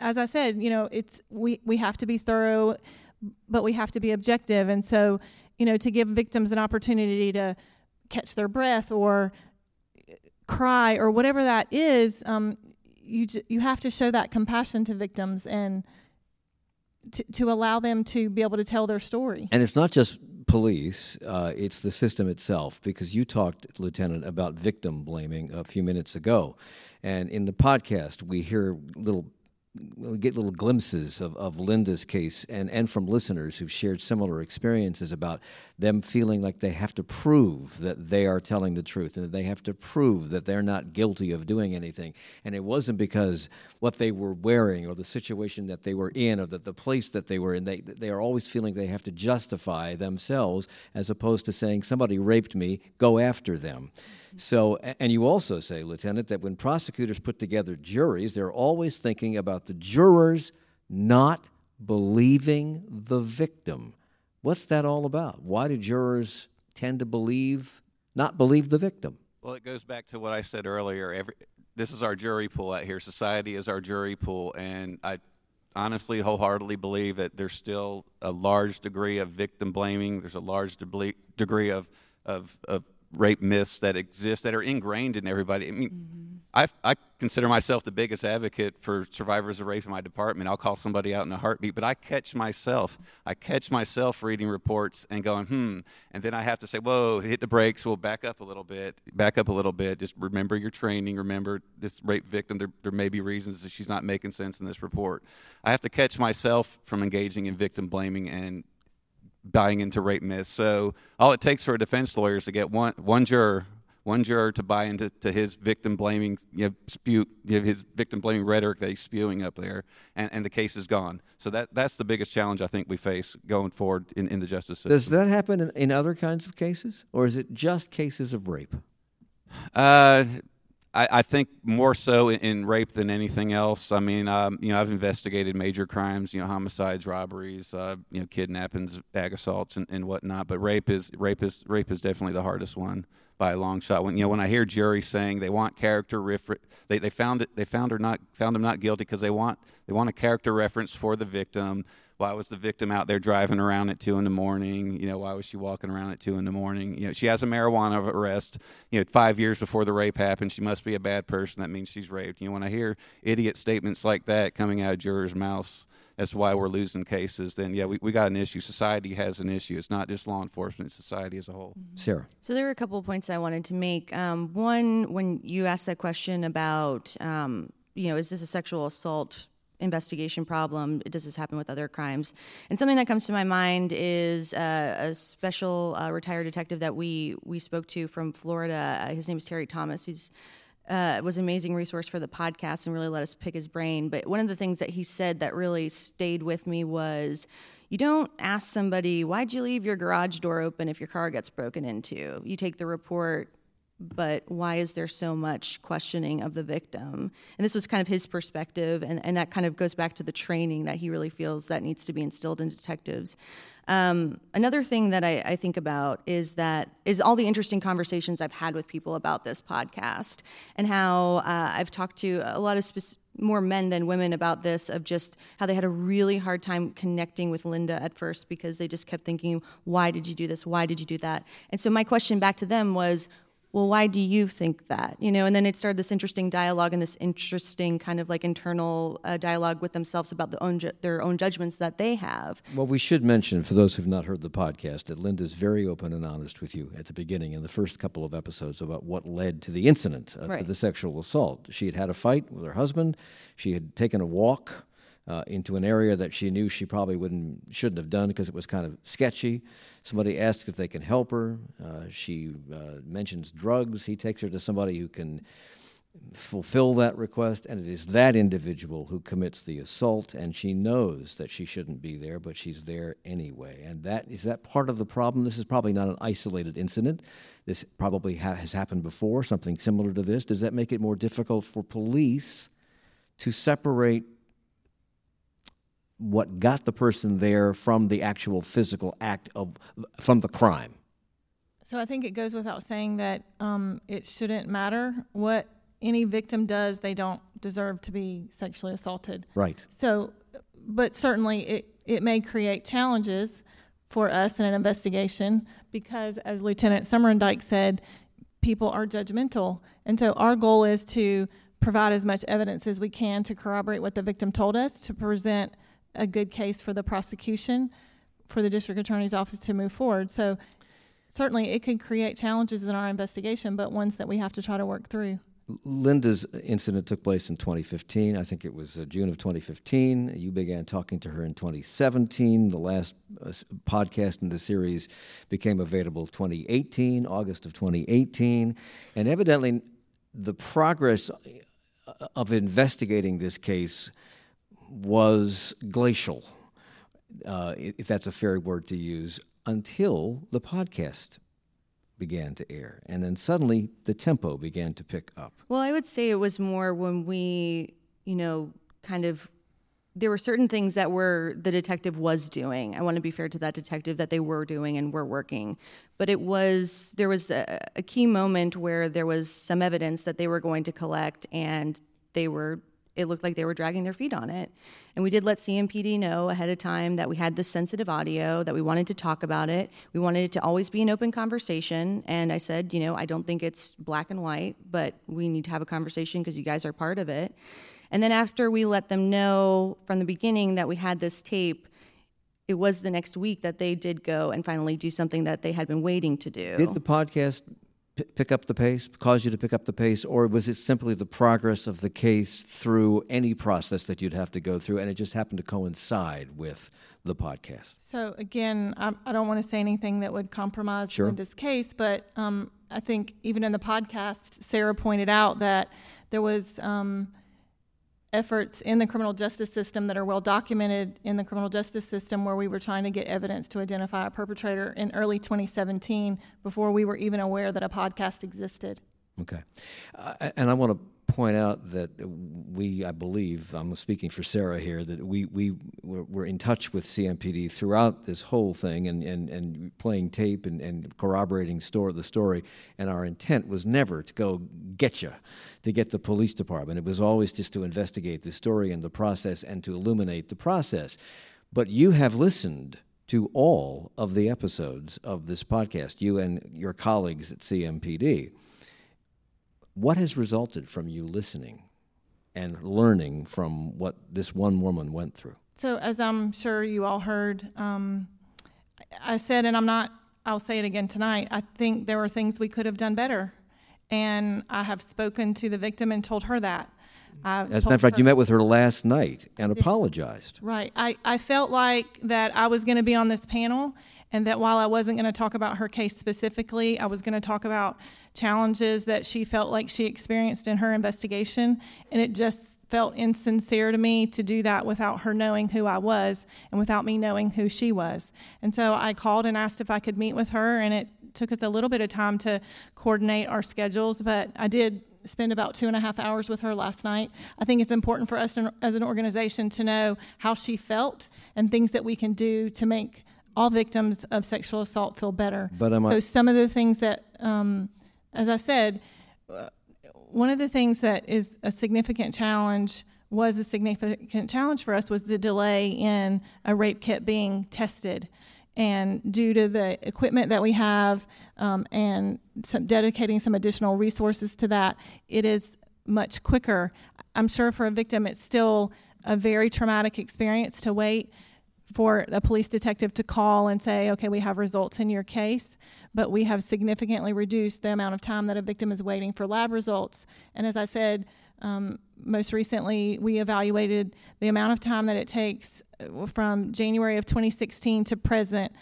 as I said, you know, it's we we have to be thorough, but we have to be objective, and so you know to give victims an opportunity to catch their breath or cry or whatever that is, um, you you have to show that compassion to victims and to, to allow them to be able to tell their story. And it's not just police; uh, it's the system itself. Because you talked, Lieutenant, about victim blaming a few minutes ago, and in the podcast we hear little we get little glimpses of, of Linda's case and, and from listeners who've shared similar experiences about them feeling like they have to prove that they are telling the truth and that they have to prove that they're not guilty of doing anything. And it wasn't because what they were wearing or the situation that they were in or that the place that they were in, they, they are always feeling they have to justify themselves as opposed to saying, somebody raped me, go after them. So, and you also say, Lieutenant, that when prosecutors put together juries, they're always thinking about the jurors not believing the victim. What's that all about? Why do jurors tend to believe, not believe the victim? Well, it goes back to what I said earlier. Every, this is our jury pool out here. Society is our jury pool, and I honestly, wholeheartedly believe that there's still a large degree of victim blaming. There's a large de- degree of, of, of rape myths that exist that are ingrained in everybody. I mean, mm-hmm. I, I consider myself the biggest advocate for survivors of rape in my department. I'll call somebody out in a heartbeat, but I catch myself. I catch myself reading reports and going, hmm. And then I have to say, whoa, hit the brakes. We'll back up a little bit. Back up a little bit. Just remember your training. Remember this rape victim. There, there may be reasons that she's not making sense in this report. I have to catch myself from engaging in victim blaming and buying into rape myths. So all it takes for a defense lawyer is to get one one juror, one juror to buy into to his victim blaming you know, spew you know, his victim blaming rhetoric that he's spewing up there, and, and the case is gone. So that that's the biggest challenge I think we face going forward in, in the justice system. Does that happen in, in other kinds of cases, or is it just cases of rape? Uh, I, I, think more so in, in, rape than anything else. I mean, um, you know, I've investigated major crimes, you know, homicides, robberies, uh, you know, kidnappings, ag assaults, and, and whatnot. But rape is rape is rape is definitely the hardest one by a long shot. When you know, when I hear juries saying they want character refer- they they found it they found her not found him not guilty because they want they want a character reference for the victim why was the victim out there driving around at two in the morning? You know, why was she walking around at two in the morning? You know, she has a marijuana arrest. You know, five years before the rape happened, she must be a bad person. That means she's raped. You know, when I hear idiot statements like that coming out of jurors' mouths that's why we're losing cases, then yeah, we, we got an issue. Society has an issue. It's not just law enforcement; it's society as a whole. Mm-hmm. Sarah. So there were a couple of points I wanted to make. Um, one, when you asked that question about, um, you know, is this a sexual assault investigation problem. Does this happen with other crimes? And something that comes to my mind is uh, a special uh, retired detective that we we spoke to from Florida. Uh, his name is Terry Thomas. He's uh, was an amazing resource for the podcast and really let us pick his brain. But one of the things that he said that really stayed with me was you don't ask somebody, why'd you leave your garage door open if your car gets broken into? You take the report, but why is there so much questioning of the victim? And this was kind of his perspective, and, and that kind of goes back to the training that he really feels that needs to be instilled in detectives. Um, another thing that I, I, think about is that is all the interesting conversations I've had with people about this podcast, and how uh, I've talked to a lot of more men than women about this of just how they had a really hard time connecting with Linda at first because they just kept thinking, "Why did you do this? Why did you do that?" And so my question back to them was, well, why do you think that? You know, and then it started this interesting dialogue and this interesting kind of like internal uh, dialogue with themselves about the own ju- their own judgments that they have. Well, we should mention for those who've not heard the podcast that Linda's very open and honest with you at the beginning in the first couple of episodes about what led to the incident, uh, right. the sexual assault. She had had a fight with her husband. She had taken a walk uh, into an area that she knew she probably wouldn't shouldn't have done because it was kind of sketchy. Somebody asks if they can help her. Uh, she uh, mentions drugs. He takes her to somebody who can fulfill that request, and it is that individual who commits the assault. And she knows that she shouldn't be there, but she's there anyway. And that is that part of the problem. This is probably not an isolated incident. This probably ha- has happened before, something similar to this. Does that make it more difficult for police to separate what got the person there from the actual physical act of from the crime. So I think it goes without saying that um, it shouldn't matter what any victim does; they don't deserve to be sexually assaulted. Right. So, but certainly it it may create challenges for us in an investigation because, as Lieutenant Somerindyke said, people are judgmental, and so our goal is to provide as much evidence as we can to corroborate what the victim told us to present a good case for the prosecution for the district attorney's office to move forward. So certainly it could create challenges in our investigation, but ones that we have to try to work through. Linda's incident took place in 2015. I think it was uh, June of 2015. You began talking to her in 2017. The last uh, podcast in the series became available 2018, August of 2018. And evidently, the progress uh, of investigating this case was glacial, uh, if that's a fair word to use, until the podcast began to air. And then suddenly the tempo began to pick up. Well, I would say it was more when we, you know, kind of there were certain things that were the detective was doing. I want to be fair to that detective that they were doing and were working. But it was there was a, a key moment where there was some evidence that they were going to collect and they were it looked like they were dragging their feet on it. And we did let CMPD know ahead of time that we had this sensitive audio, that we wanted to talk about it. We wanted it to always be an open conversation. And I said, you know, I don't think it's black and white, but we need to have a conversation because you guys are part of it. And then after we let them know from the beginning that we had this tape, it was the next week that they did go and finally do something that they had been waiting to do. Did the podcast p- pick up the pace, cause you to pick up the pace, or was it simply the progress of the case through any process that you'd have to go through, and it just happened to coincide with the podcast? So again, I, I don't want to say anything that would compromise sure. Linda's case, but um, I think even in the podcast, Sarah pointed out that there was um, efforts in the criminal justice system that are well documented in the criminal justice system where we were trying to get evidence to identify a perpetrator in early 2017 before we were even aware that a podcast existed. Okay. Uh, and I want to point out that we, I believe, I'm speaking for Sarah here, that we, we were, in touch with CMPD throughout this whole thing and, and, and playing tape and, and corroborating store, the story. And our intent was never to go get you, to get the police department. It was always just to investigate the story and the process and to illuminate the process. But you have listened to all of the episodes of this podcast, you and your colleagues at CMPD. What has resulted from you listening and learning from what this one woman went through? So, as I'm sure you all heard, um, I said, and I'm not, I'll say it again tonight, I think there were things we could have done better. And I have spoken to the victim and told her that. I've As a matter of fact, you met with her last night and apologized. Right. I, I felt like that I was going to be on this panel and that while I wasn't going to talk about her case specifically, I was going to talk about challenges that she felt like she experienced in her investigation. And it just felt insincere to me to do that without her knowing who I was and without me knowing who she was. And so I called and asked if I could meet with her, and it took us a little bit of time to coordinate our schedules, but I did spend about two and a half hours with her last night. I think it's important for us as an organization to know how she felt and things that we can do to make all victims of sexual assault feel better. But am I- so some of the things that, um, as I said, uh, one of the things that is a significant challenge was a significant challenge for us was the delay in a rape kit being tested. And due to the equipment that we have um, and some dedicating some additional resources to that, it is much quicker. I'm sure for a victim, it's still a very traumatic experience to wait for a police detective to call and say, okay, we have results in your case, but we have significantly reduced the amount of time that a victim is waiting for lab results. And as I said, um, most recently, we evaluated the amount of time that it takes uh, from January of 2016 to present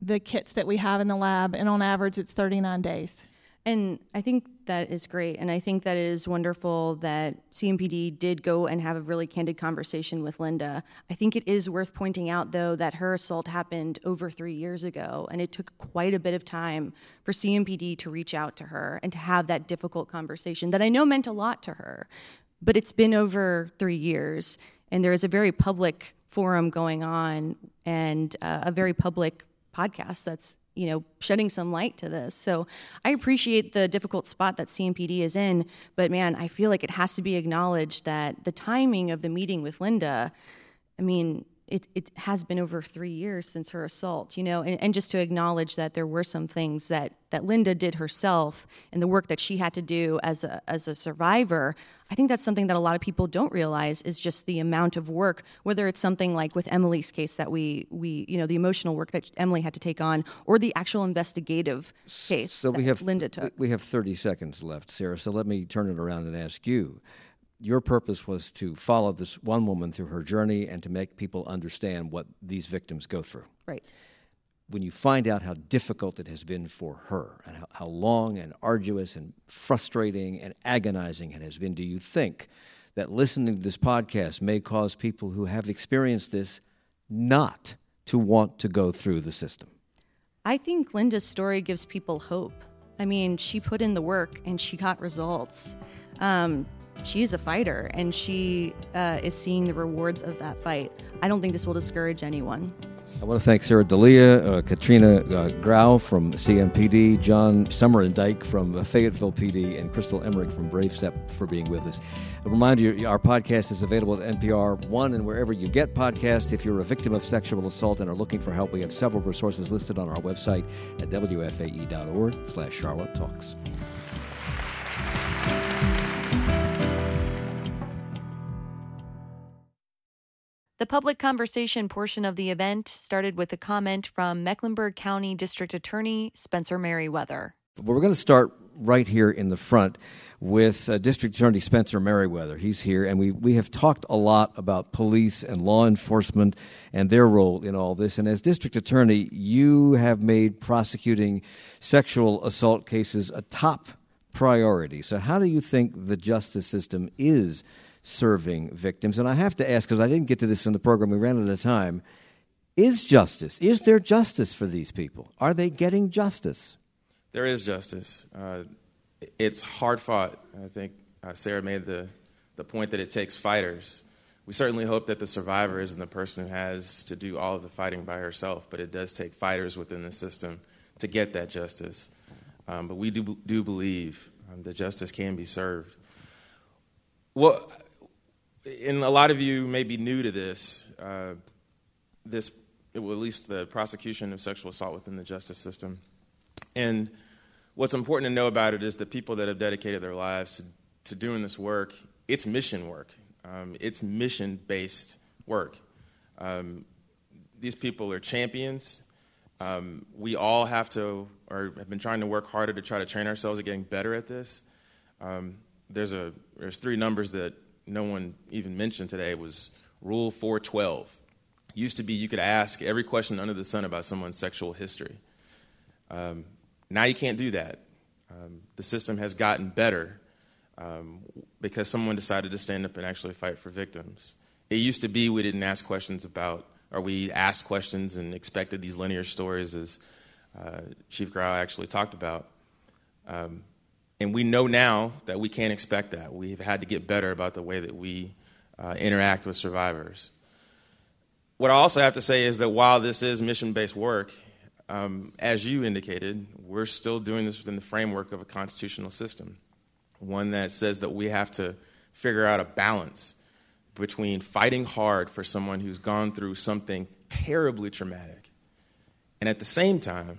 the kits that we have in the lab, and on average, it's 39 days. And I think that is great. And I think that it is wonderful that CMPD did go and have a really candid conversation with Linda. I think it is worth pointing out, though, that her assault happened over three years ago. And it took quite a bit of time for CMPD to reach out to her and to have that difficult conversation that I know meant a lot to her. But it's been over three years. And there is a very public forum going on and uh, a very public podcast that's you know, shedding some light to this. So I appreciate the difficult spot that CMPD is in, but man, I feel like it has to be acknowledged that the timing of the meeting with Linda, I mean, it, it has been over three years since her assault, you know, and, and just to acknowledge that there were some things that, that Linda did herself and the work that she had to do as a, as a survivor, I think that's something that a lot of people don't realize is just the amount of work, whether it's something like with Emily's case that we, we you know, the emotional work that Emily had to take on, or the actual investigative case so we have, Linda took. We have 30 seconds left, Sarah, so let me turn it around and ask you your purpose was to follow this one woman through her journey and to make people understand what these victims go through. Right. When you find out how difficult it has been for her and how, how long and arduous and frustrating and agonizing it has been, do you think that listening to this podcast may cause people who have experienced this not to want to go through the system? I think Linda's story gives people hope. I mean, she put in the work and she got results. Um, she's a fighter and she uh, is seeing the rewards of that fight. I don't think this will discourage anyone. I want to thank Sarah Delia, uh, Katrina uh, Graue from CMPD, John Somerindyke from Fayetteville PD, and Crystal Emmerich from Brave Step for being with us. A reminder our podcast is available at NPR One and wherever you get podcasts. If you're a victim of sexual assault and are looking for help, we have several resources listed on our website at WFAE.org slash Charlotte Talks. The public conversation portion of the event started with a comment from Mecklenburg County District Attorney Spencer Merriweather. We're going to start right here in the front with uh, District Attorney Spencer Merriweather. He's here, and we, we have talked a lot about police and law enforcement and their role in all this. And as District Attorney, you have made prosecuting sexual assault cases a top priority. So, how do you think the justice system is serving victims? And I have to ask, because I didn't get to this in the program, we ran out of time. Is justice? Is there justice for these people? Are they getting justice? There is justice. Uh, it's hard fought. I think uh, Sarah made the, the point that it takes fighters. We certainly hope that the survivor isn't the person who has to do all of the fighting by herself, but it does take fighters within the system to get that justice. Um, but we do, do believe um, that justice can be served. Well, and a lot of you may be new to this. Uh, this, well, at least the prosecution of sexual assault within the justice system, and what's important to know about it is the people that have dedicated their lives to, to doing this work, it's mission work. Um, it's mission based work. Um, these people are champions. Um, we all have to, or have been trying to work harder to try to train ourselves at getting better at this. Um, there's a there's three numbers that no one even mentioned today. Was Rule 412. Used to be you could ask every question under the sun about someone's sexual history. Um, now you can't do that. Um, the system has gotten better um, because someone decided to stand up and actually fight for victims. It used to be we didn't ask questions about, or we asked questions and expected these linear stories, as uh, Chief Graue actually talked about. Um, and we know now that we can't expect that. We've had to get better about the way that we uh, interact with survivors. What I also have to say is that while this is mission based work, um, as you indicated, we're still doing this within the framework of a constitutional system, one that says that we have to figure out a balance between fighting hard for someone who's gone through something terribly traumatic and at the same time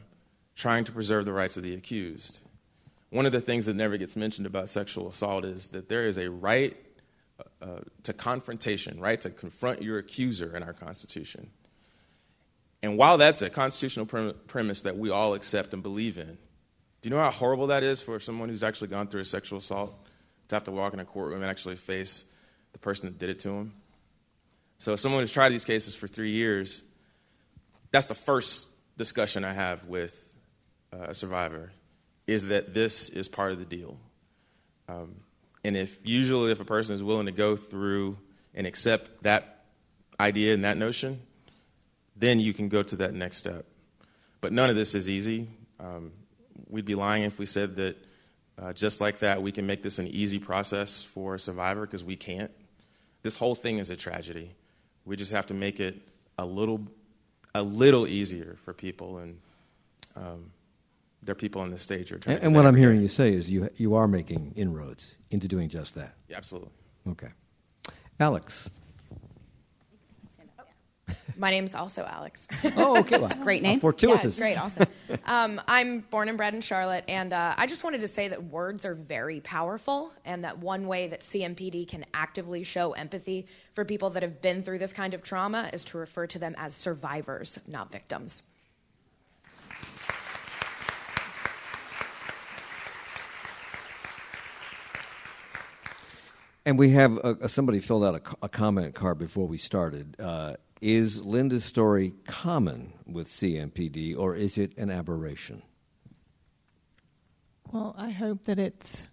trying to preserve the rights of the accused. One of the things that never gets mentioned about sexual assault is that there is a right uh, to confrontation, right to confront your accuser in our Constitution. And while that's a constitutional premise that we all accept and believe in, do you know how horrible that is for someone who's actually gone through a sexual assault to have to walk in a courtroom and actually face the person that did it to him? So, someone who's tried these cases for three years, that's the first discussion I have with uh, a survivor, is that this is part of the deal. Um, and if usually if a person is willing to go through and accept that idea and that notion, then you can go to that next step. But none of this is easy. Um, we'd be lying if we said that uh, just like that we can make this an easy process for a survivor because we can't. This whole thing is a tragedy. We just have to make it a little, a little easier for people, and um, there are people on the stage who are trying. And, and what I'm hearing you say is you you are making inroads into doing just that. Yeah, absolutely. Okay, Alex. My name's also Alex. Oh, okay. Well, great name. fortuitous. Yeah, great, awesome. um, I'm born and bred in Charlotte, and uh, I just wanted to say that words are very powerful, and that one way that CMPD can actively show empathy for people that have been through this kind of trauma is to refer to them as survivors, not victims. And we have uh, somebody filled out a, a, comment card before we started. Uh, is Linda's story common with CMPD or is it an aberration? Well, I hope that it's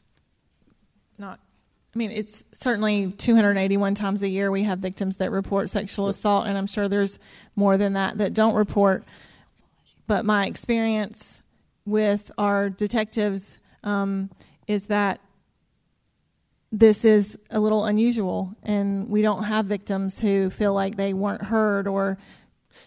not. I mean, it's certainly 281 times a year we have victims that report sexual assault, and I'm sure there's more than that that don't report. But my experience with our detectives um, is that this is a little unusual, and we don't have victims who feel like they weren't heard or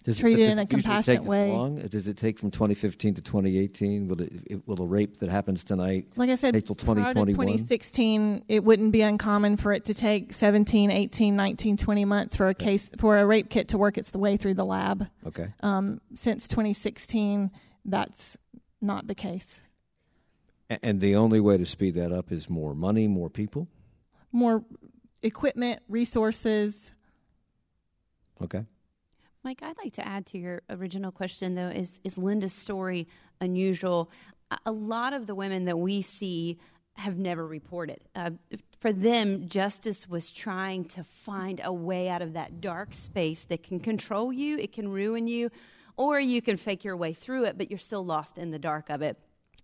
does treated in a compassionate way. Long? Does it take from 2015 to 2018? Will it, will a rape that happens tonight, like I said, April 2021? 2016, it wouldn't be uncommon for it to take 17, 18, 19, 20 months for a case for a rape kit to work its way through the lab. Okay. Um, since 2016, that's not the case. And the only way to speed that up is more money, more people? More equipment, resources. Okay. Mike, I'd like to add to your original question though is is Linda's story unusual? a lot of the women that we see have never reported. Uh, for them, justice was trying to find a way out of that dark space that can control you, it can ruin you, or you can fake your way through it, but you're still lost in the dark of it.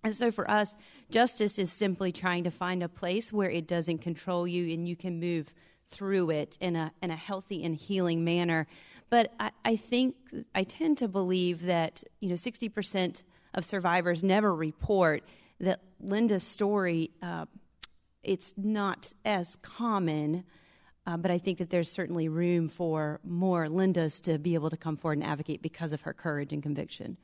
And so for us, justice is simply trying to find a place where it doesn't control you and you can move through it in a, in a healthy and healing manner. But I, I think, I tend to believe that, you know, 60% of survivors never report that Linda's story, uh, it's not as common. Uh, but I think that there's certainly room for more Lindas to be able to come forward and advocate because of her courage and conviction.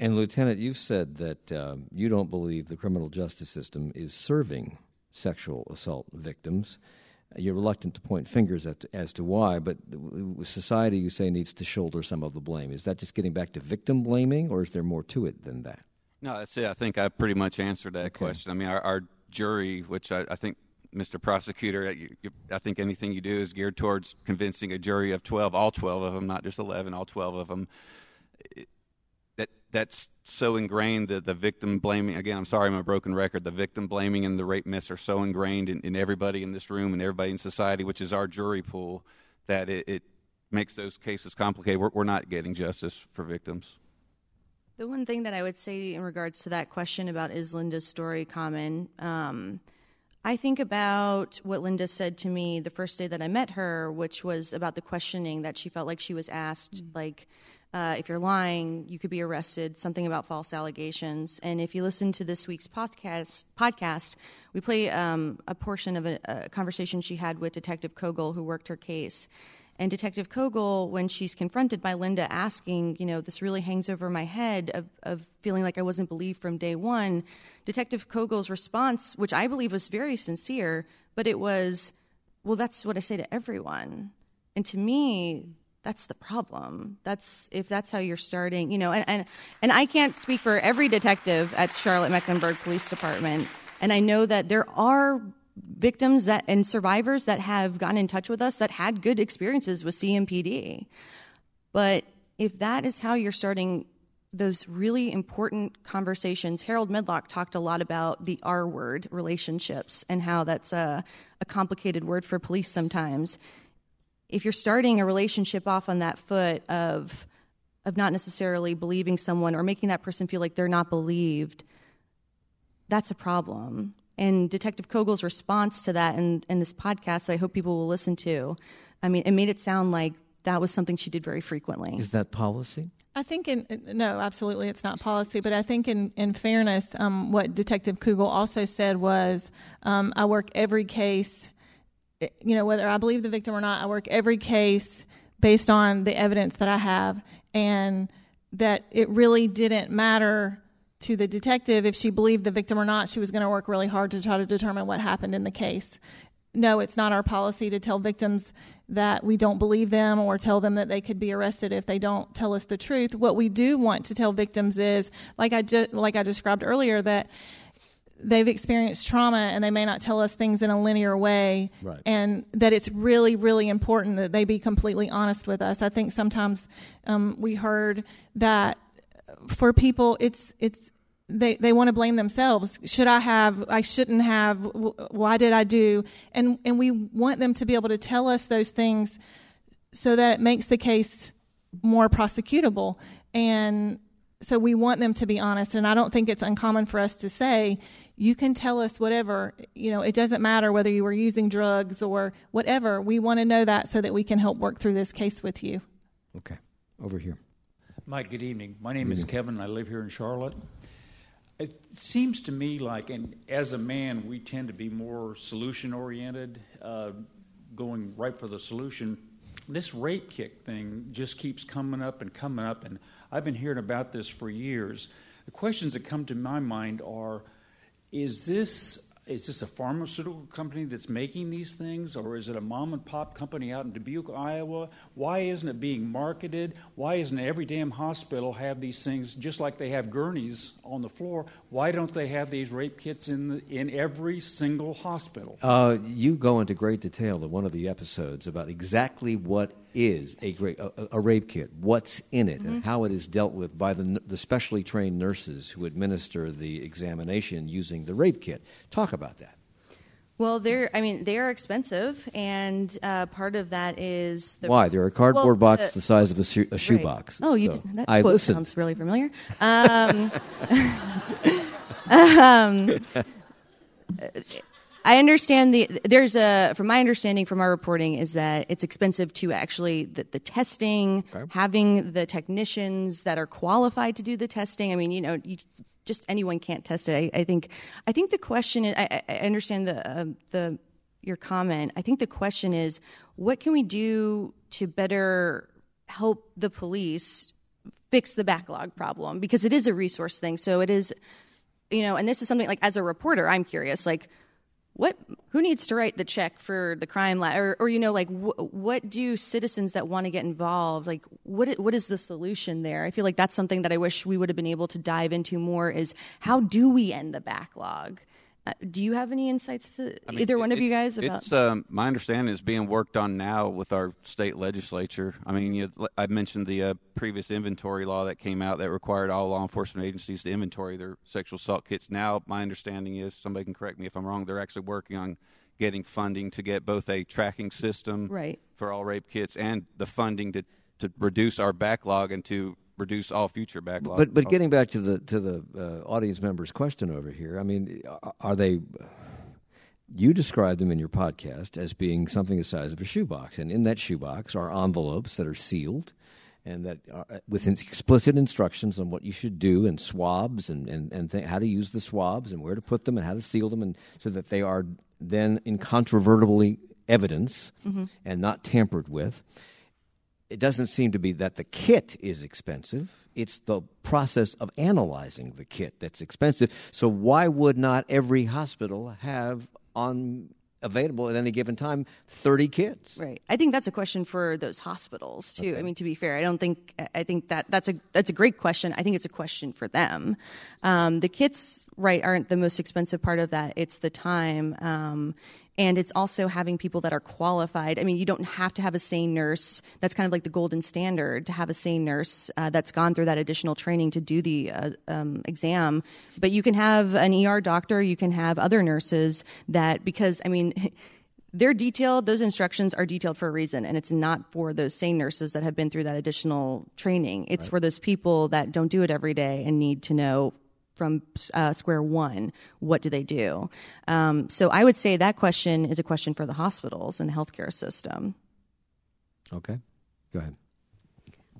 And, Lieutenant, you've said that um, you don't believe the criminal justice system is serving sexual assault victims. You're reluctant to point fingers to, as to why, but society, you say, needs to shoulder some of the blame. Is that just getting back to victim blaming, or is there more to it than that? No, that's it. I think I pretty much answered that okay. question. I mean, our, our jury, which I, I, think, Mr. Prosecutor, you, you, I think anything you do is geared towards convincing a jury of 12, all 12 of them, not just 11, all 12 of them. It, that's so ingrained that the victim blaming again i'm sorry i'm a broken record. The victim blaming and the rape myths are so ingrained in, in everybody in this room and everybody in society which is our jury pool that it, it makes those cases complicated. We're, we're, not getting justice for victims. The one thing that i would say in regards to that question about is linda's story common? Um, I think about what Linda said to me the first day that I met her, which was about the questioning that she felt like she was asked, mm-hmm. like, uh, if you're lying, you could be arrested, something about false allegations. And if you listen to this week's podcast, podcast we play um, a portion of a, a, conversation she had with Detective Kogel, who worked her case. And Detective Kogel, when she's confronted by Linda asking, you know, this really hangs over my head of, of feeling like I wasn't believed from day one, Detective Kogel's response, which I believe was very sincere, but it was, well, that's what I say to everyone. And to me, that's the problem. That's if that's how you're starting, you know, and, and and I can't speak for every detective at Charlotte Mecklenburg Police Department. And I know that there are victims that and survivors that have gotten in touch with us that had good experiences with CMPD. But if that is how you're starting those really important conversations, Harold Medlock talked a lot about the R word relationships and how that's a, a complicated word for police sometimes if you're starting a relationship off on that foot of of not necessarily believing someone or making that person feel like they're not believed, that's a problem. And Detective Kogel's response to that in, in this podcast, I hope people will listen to, I mean, it made it sound like that was something she did very frequently. Is that policy? I think in no, absolutely, it's not policy. But I think in in fairness, um, what Detective Kugel also said was, um, I work every case you know, whether I believe the victim or not, I work every case based on the evidence that I have, and that it really didn't matter to the detective if she believed the victim or not. She was going to work really hard to try to determine what happened in the case. No, it's not our policy to tell victims that we don't believe them or tell them that they could be arrested if they don't tell us the truth. What we do want to tell victims is, like I just like I described earlier, that they've experienced trauma and they may not tell us things in a linear way right. and that it's really really important that they be completely honest with us. I think sometimes um, we heard that for people it's it's they, they want to blame themselves. Should i have i shouldn't have why did i do? And and we want them to be able to tell us those things so that it makes the case more prosecutable. And so we want them to be honest and i don't think it's uncommon for us to say you can tell us whatever you know it doesn't matter whether you were using drugs or whatever. We want to know that so that we can help work through this case with you. Okay. Over here. Mike good evening. My name is kevin. I live here in charlotte. It seems to me like and as a man we tend to be more solution oriented uh, going right for the solution. This rape kit thing just keeps coming up and coming up and I've been hearing about this for years. The questions that come to my mind are is this is this a pharmaceutical company that's making these things, or is it a mom and pop company out in Dubuque, Iowa? Why isn't it being marketed? Why isn't every damn hospital have these things just like they have gurneys on the floor? Why don't they have these rape kits in the, in every single hospital? Uh, you go into great detail in one of the episodes about exactly what is a great a, a rape kit? What's in it, and how it is dealt with by the, the specially trained nurses who administer the examination using the rape kit? Talk about that. Well, they're, I mean, they are expensive, and uh, part of that is the. Why? They're a cardboard well, box the size of a, shoe, a right. shoebox. Oh, you So, just, that I quote listen. sounds really familiar. Um, um, I understand the there's a from my understanding from our reporting is that it's expensive to actually the, the testing, having the technicians that are qualified to do the testing. I mean, you know, you, just anyone can't test it. I, I think I think the question is I, I understand the um the your comment. I think the question is what can we do to better help the police fix the backlog problem because it is a resource thing. So it is you know, and this is something like as a reporter, I'm curious, like what who needs to write the check for the crime lab or, or you know like wh- what do citizens that want to get involved like what what is the solution there? I feel like that's something that i wish we would have been able to dive into more is how do we end the backlog do you have any insights to I mean, either one it- of you guys about It's um, my understanding is being worked on now with our state legislature. I mean, you, I mentioned the uh, previous inventory law that came out that required all law enforcement agencies to inventory their sexual assault kits. Now, my understanding is somebody can correct me if I'm wrong. They're actually working on getting funding to get both a tracking system Right. for all rape kits and the funding to to reduce our backlog and to reduce all future backlog. But but getting back to the to the uh, audience member's question over here, I mean, are- are they? You described them in your podcast as being something the size of a shoebox, and in that shoebox are envelopes that are sealed, and that are, uh, with explicit instructions on what you should do, and swabs, and and and th- how to use the swabs, and where to put them, and how to seal them, and so that they are then incontrovertibly evidence Mhm. and not tampered with it doesn't seem to be that the kit is expensive. It's the process of analyzing the kit that's expensive. So why would not every hospital have on available at any given time 30 kits? Right. I think that's a question for those hospitals too. I mean, to be fair, I don't think I think that that's a that's a great question. I think it's a question for them. Um, the kits, right, aren't the most expensive part of that. It's the time. Um, and it's also having people that are qualified. I mean, you don't have to have a SANE nurse. That's kind of like the golden standard to have a SANE nurse uh, that's gone through that additional training to do the uh, um, exam. But you can have an ER doctor, you can have other nurses that, because, I mean, they're detailed those instructions are detailed for a reason and it's not for those SANE nurses that have been through that additional training it's for those people that don't do it every day and need to know from uh, square one what do they do um, so i would say that question is a question for the hospitals and the healthcare system Okay. Go ahead.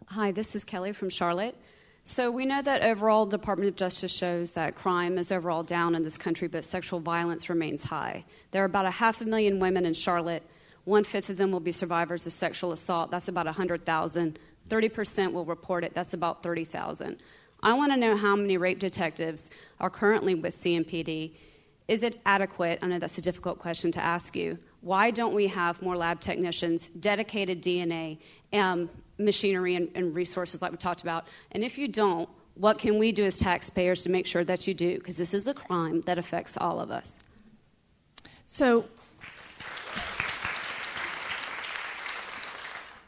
Hi, this is Kelly from Charlotte. So we know that overall Department of Justice shows that crime is overall down in this country, but sexual violence remains high. There are about a half a million women in Charlotte. One fifth of them will be survivors of sexual assault. That's about 100,000. 30% will report it. That's about 30,000. I want to know how many rape detectives are currently with CMPD. Is it adequate? I know that's a difficult question to ask you. Why don't we have more lab technicians, dedicated DNA, um, machinery, and, and resources like we talked about? And if you don't, what can we do as taxpayers to make sure that you do? Because this is a crime that affects all of us. So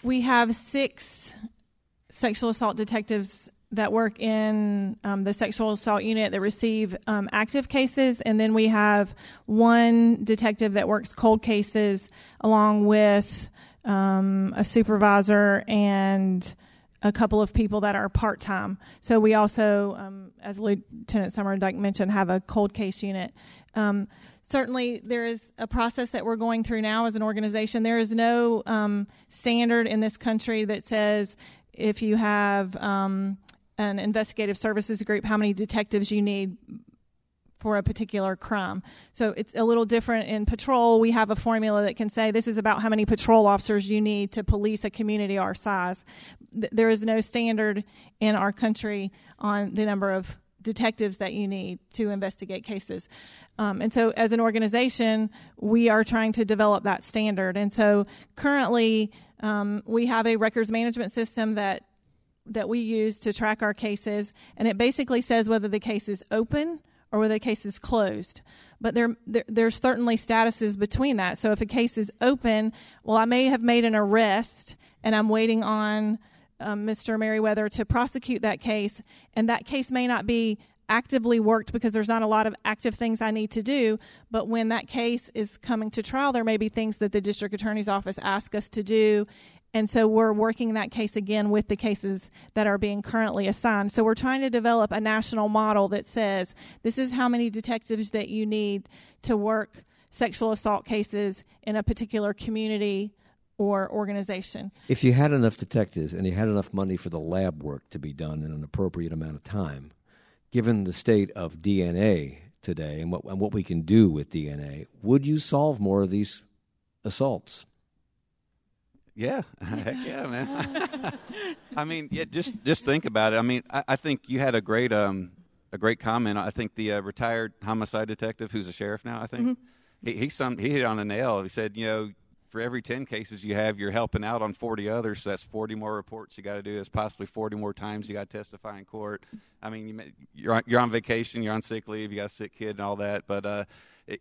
we have six sexual assault detectives that work in um, the sexual assault unit that receive um, active cases, and then we have one detective that works cold cases along with um, a supervisor and a couple of people that are part time. So we also, um, as Lieutenant Somerindyke mentioned, have a cold case unit. Um, certainly, there is a process that we're going through now as an organization. There is no um, standard in this country that says if you have um, an investigative services group, how many detectives you need for a particular crime. So it's a little different in patrol. We have a formula that can say this is about how many patrol officers you need to police a community our size. Th- There is no standard in our country on the number of detectives that you need to investigate cases. Um, and so, as an organization, we are trying to develop that standard. And so, currently, um, we have a records management system that that we use to track our cases, and it basically says whether the case is open or whether the case is closed. But there, there, there's certainly statuses between that. So if a case is open, well, I may have made an arrest and I'm waiting on um, Mr. Merriweather to prosecute that case, and that case may not be actively worked because there's not a lot of active things I need to do. But when that case is coming to trial, there may be things that the district attorney's office asks us to do. And so we're working that case again with the cases that are being currently assigned. So we're trying to develop a national model that says this is how many detectives that you need to work sexual assault cases in a particular community or organization. If you had enough detectives and you had enough money for the lab work to be done in an appropriate amount of time, given the state of DNA today and what, and what we can do with DNA, would you solve more of these assaults? Yeah, heck yeah, man. I mean, yeah, just just think about it. I mean, I, I think you had a great um a great comment. I think the uh, retired homicide detective, who's a sheriff now, I think Mm-hmm. he he, some, he hit on a nail. He said, you know, for every ten cases you have, you're helping out on forty others. So that's forty more reports you got to do. That's possibly forty more times you got to testify in court. I mean, you, may- you're on, you're on vacation, you're on sick leave, you got a sick kid and all that, but. uh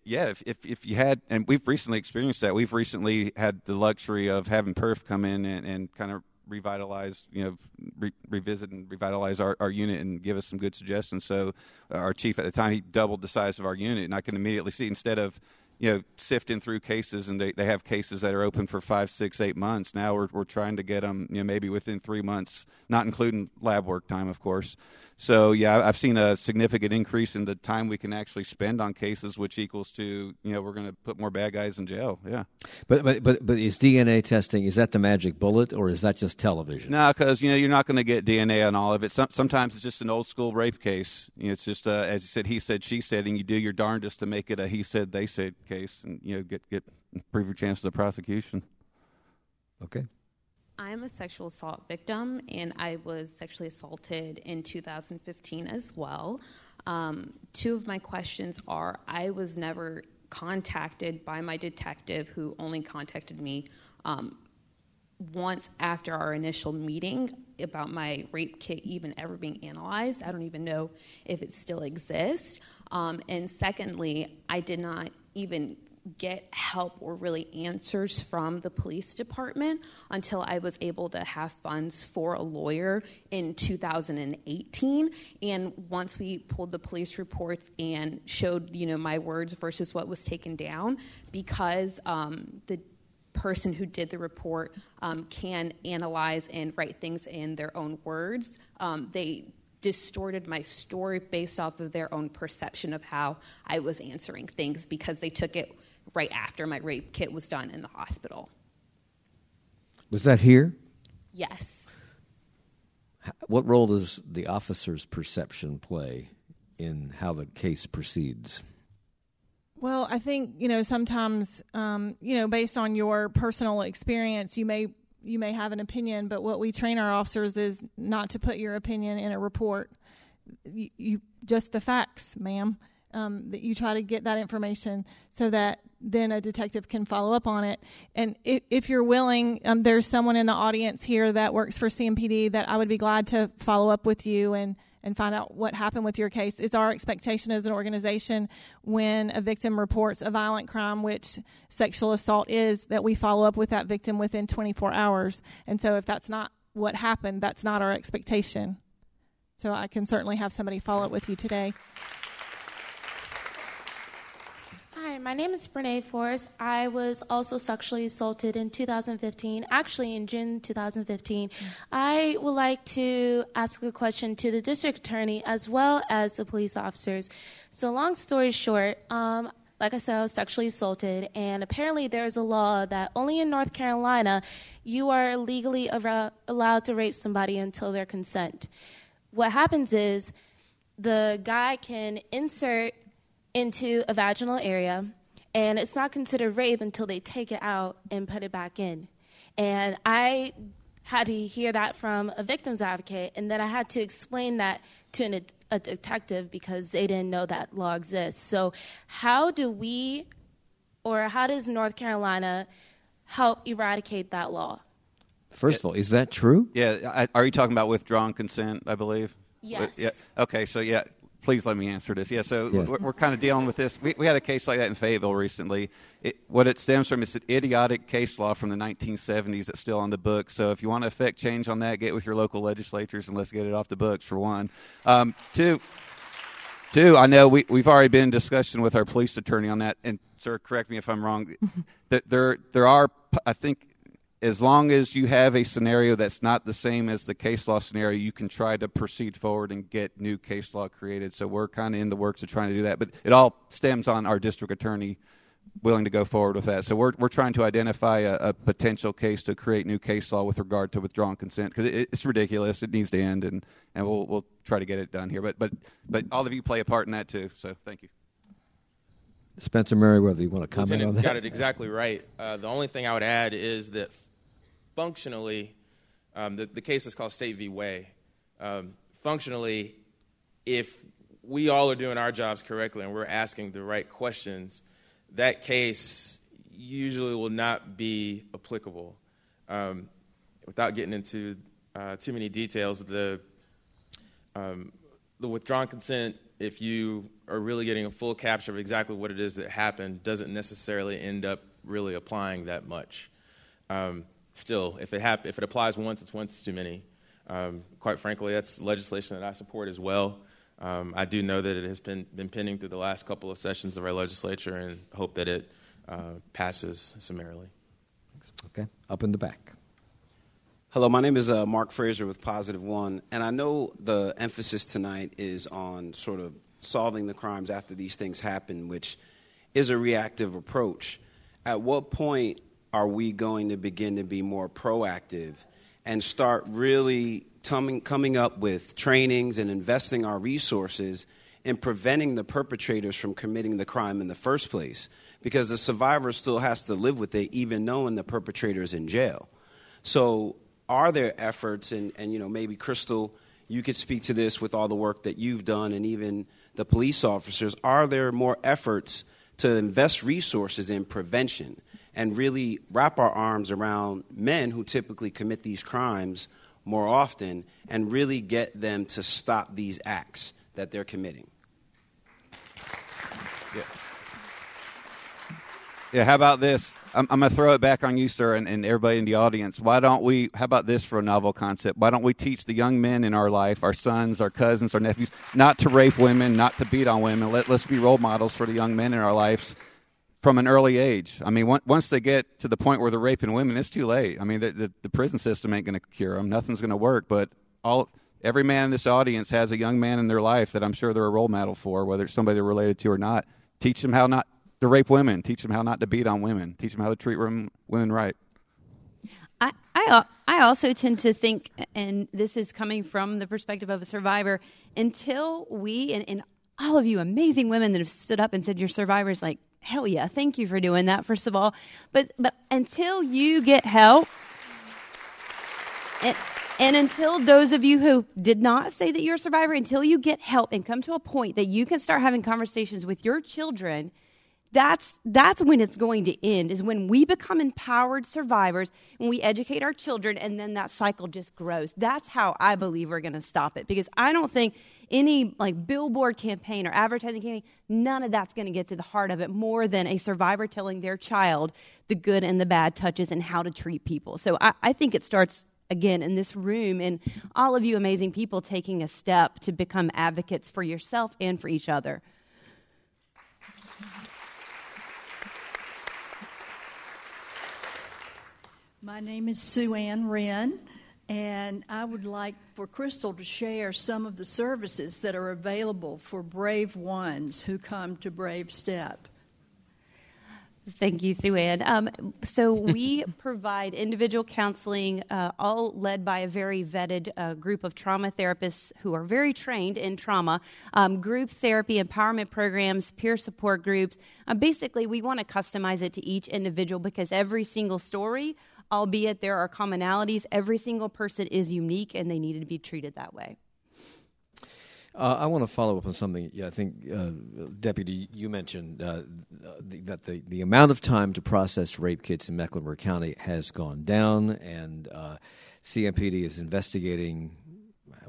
yeah, if, if if you had, and we've recently experienced that. We've recently had the luxury of having PERF come in and, and kind of revitalize, you know, re- revisit and revitalize our, our unit and give us some good suggestions. So uh, our chief at the time he doubled the size of our unit, and I can immediately see instead of you know sifting through cases and they, they have cases that are open for five, six, eight months. Now we're we're trying to get them, you know, maybe within three months, not including lab work time, of course. So yeah, I've seen a significant increase in the time we can actually spend on cases, which equals to you know we're going to put more bad guys in jail. Yeah. But, but but but is DNA testing is that the magic bullet or is that just television? No, because you know you're not going to get DNA on all of it. Some, sometimes it's just an old school rape case. You know, it's just uh, as you said, he said, she said, and you do your darndest to make it a he said, they said case, and you know get get improve your chances of prosecution. Okay. I'm a sexual assault victim, and I was sexually assaulted in 2015 as well. Um, two of my questions are I was never contacted by my detective, who only contacted me um, once after our initial meeting about my rape kit even ever being analyzed. I don't even know if it still exists. Um, and secondly, I did not even get help or really answers from the police department until I was able to have funds for a lawyer in 2018 and once we pulled the police reports and showed you know my words versus what was taken down because um, the person who did the report um, can analyze and write things in their own words um, they distorted my story based off of their own perception of how I was answering things because they took it right after my rape kit was done in the hospital. Was that here? Yes. What role does the officer's perception play in how the case proceeds? Well, I think you know sometimes um, you know based on your personal experience, you may you may have an opinion, but what we train our officers is not to put your opinion in a report. You, you just the facts, ma'am. Um, that you try to get that information so that then a detective can follow up on it. And if, if you're willing, um, there's someone in the audience here that works for CMPD that I would be glad to follow up with you and and find out what happened with your case. It's our expectation as an organization when a victim reports a violent crime, which sexual assault is, that we follow up with that victim within 24 hours. And so if that's not what happened, that's not our expectation. So I can certainly have somebody follow up with you today. Hi, my name is Brene Forrest. I was also sexually assaulted in 2015, actually in June 2015. I would like to ask a question to the district attorney as well as the police officers. So, long story short, um, like I said, I was sexually assaulted, and apparently there's a law that only in North Carolina you are legally ar- allowed to rape somebody until their consent. What happens is the guy can insert into a vaginal area, and it's not considered rape until they take it out and put it back in. And I had to hear that from a victim's advocate, and then I had to explain that to an, a detective because they didn't know that law exists. So, how do we, or how does North Carolina help eradicate that law? First of all, is that true? Yeah, I, are you talking about withdrawn consent? I believe. Yes. Yeah. Okay, so yeah, please let me answer this. Yeah, so Yeah. we're, we're kind of dealing with this. We, we had a case like that in Fayetteville recently. It, what it stems from is an idiotic case law from the 1970s that's still on the books. So if you want to affect change on that, get with your local legislatures and let's get it off the books, for one. Um, two, Two, I know we, we've already been in discussion with our police attorney on that, and sir, correct me if I'm wrong. that there there are, I think, as long as you have a scenario that's not the same as the case law scenario, you can try to proceed forward and get new case law created. So we're kind of in the works of trying to do that, but it all stems on our district attorney willing to go forward with that. So we're we're trying to identify a, a potential case to create new case law with regard to withdrawn consent because it, it's ridiculous. It needs to end, and, and we'll we'll try to get it done here. But but but all of you play a part in that too. So thank you. Spencer Merriweather, you want to comment Lieutenant on that? got it exactly right. Uh, the only thing I would add is that functionally, um, the, the case is called State v. Way. Um, functionally, if we all are doing our jobs correctly and we're asking the right questions, that case usually will not be applicable. Um, without getting into uh, too many details, the um, the withdrawn consent, if you are really getting a full capture of exactly what it is that happened, doesn't necessarily end up really applying that much. Um, still, if it hap- if it applies once, it's once too many. Um, quite frankly, that's legislation that I support as well. Um, I do know that it has been, been pending through the last couple of sessions of our legislature and hope that it uh, passes summarily. Okay, up in the back. Hello, my name is uh, Mark Fraser with Positive One, and I know the emphasis tonight is on sort of solving the crimes after these things happen, which is a reactive approach. At what point are we going to begin to be more proactive and start really coming, up with trainings and investing our resources in preventing the perpetrators from committing the crime in the first place? Because the survivor still has to live with it, even knowing the perpetrator is in jail. So, are there efforts, and, and you know, maybe Crystal, you could speak to this with all the work that you've done, and even the police officers. Are there more efforts to invest resources in prevention and really wrap our arms around men who typically commit these crimes more often, and really get them to stop these acts that they're committing? Yeah, Yeah, how about this? I'm, I'm going to throw it back on you, sir, and, and everybody in the audience. Why don't we, how about this for a novel concept? Why don't we teach the young men in our life, our sons, our cousins, our nephews, not to rape women, not to beat on women? Let, let's be role models for the young men in our lives from an early age. I mean, once they get to the point where they're raping women, it's too late. I mean, the, the, the prison system ain't going to cure them. Nothing's going to work. But all every man in this audience has a young man in their life that I'm sure they're a role model for, whether it's somebody they're related to or not. Teach them how not to rape women. Teach them how not to beat on women. Teach them how to treat women, women right. I, I, I also tend to think, and this is coming from the perspective of a survivor, until we, and, and all of you amazing women that have stood up and said you're survivors, like, hell yeah, thank you for doing that, first of all. But, but until you get help, and, and until those of you who did not say that you're a survivor, until you get help and come to a point that you can start having conversations with your children, that's that's when it's going to end is when we become empowered survivors and we educate our children and then that cycle just grows. That's how i believe we're going to stop it because i don't think any like billboard campaign or advertising campaign none of that's going to get to the heart of it more than a survivor telling their child the good and the bad touches and how to treat people. So i, I think it starts again in this room and all of you amazing people taking a step to become advocates for yourself and for each other My name is Sue Ann Wren, and I would like for Crystal to share some of the services that are available for brave ones who come to Brave Step. Thank you, Sue Ann. Um, so we provide individual counseling, uh, all led by a very vetted uh, group of trauma therapists who are very trained in trauma. Um, group therapy, empowerment programs, peer support groups. Uh, basically, we want to customize it to each individual because every single story, albeit there are commonalities, every single person is unique and they need to be treated that way. Uh, I want to follow up on something. Yeah, I think, uh, Deputy, you mentioned uh, the, that the, the amount of time to process rape kits in Mecklenburg County has gone down, and uh, CMPD is investigating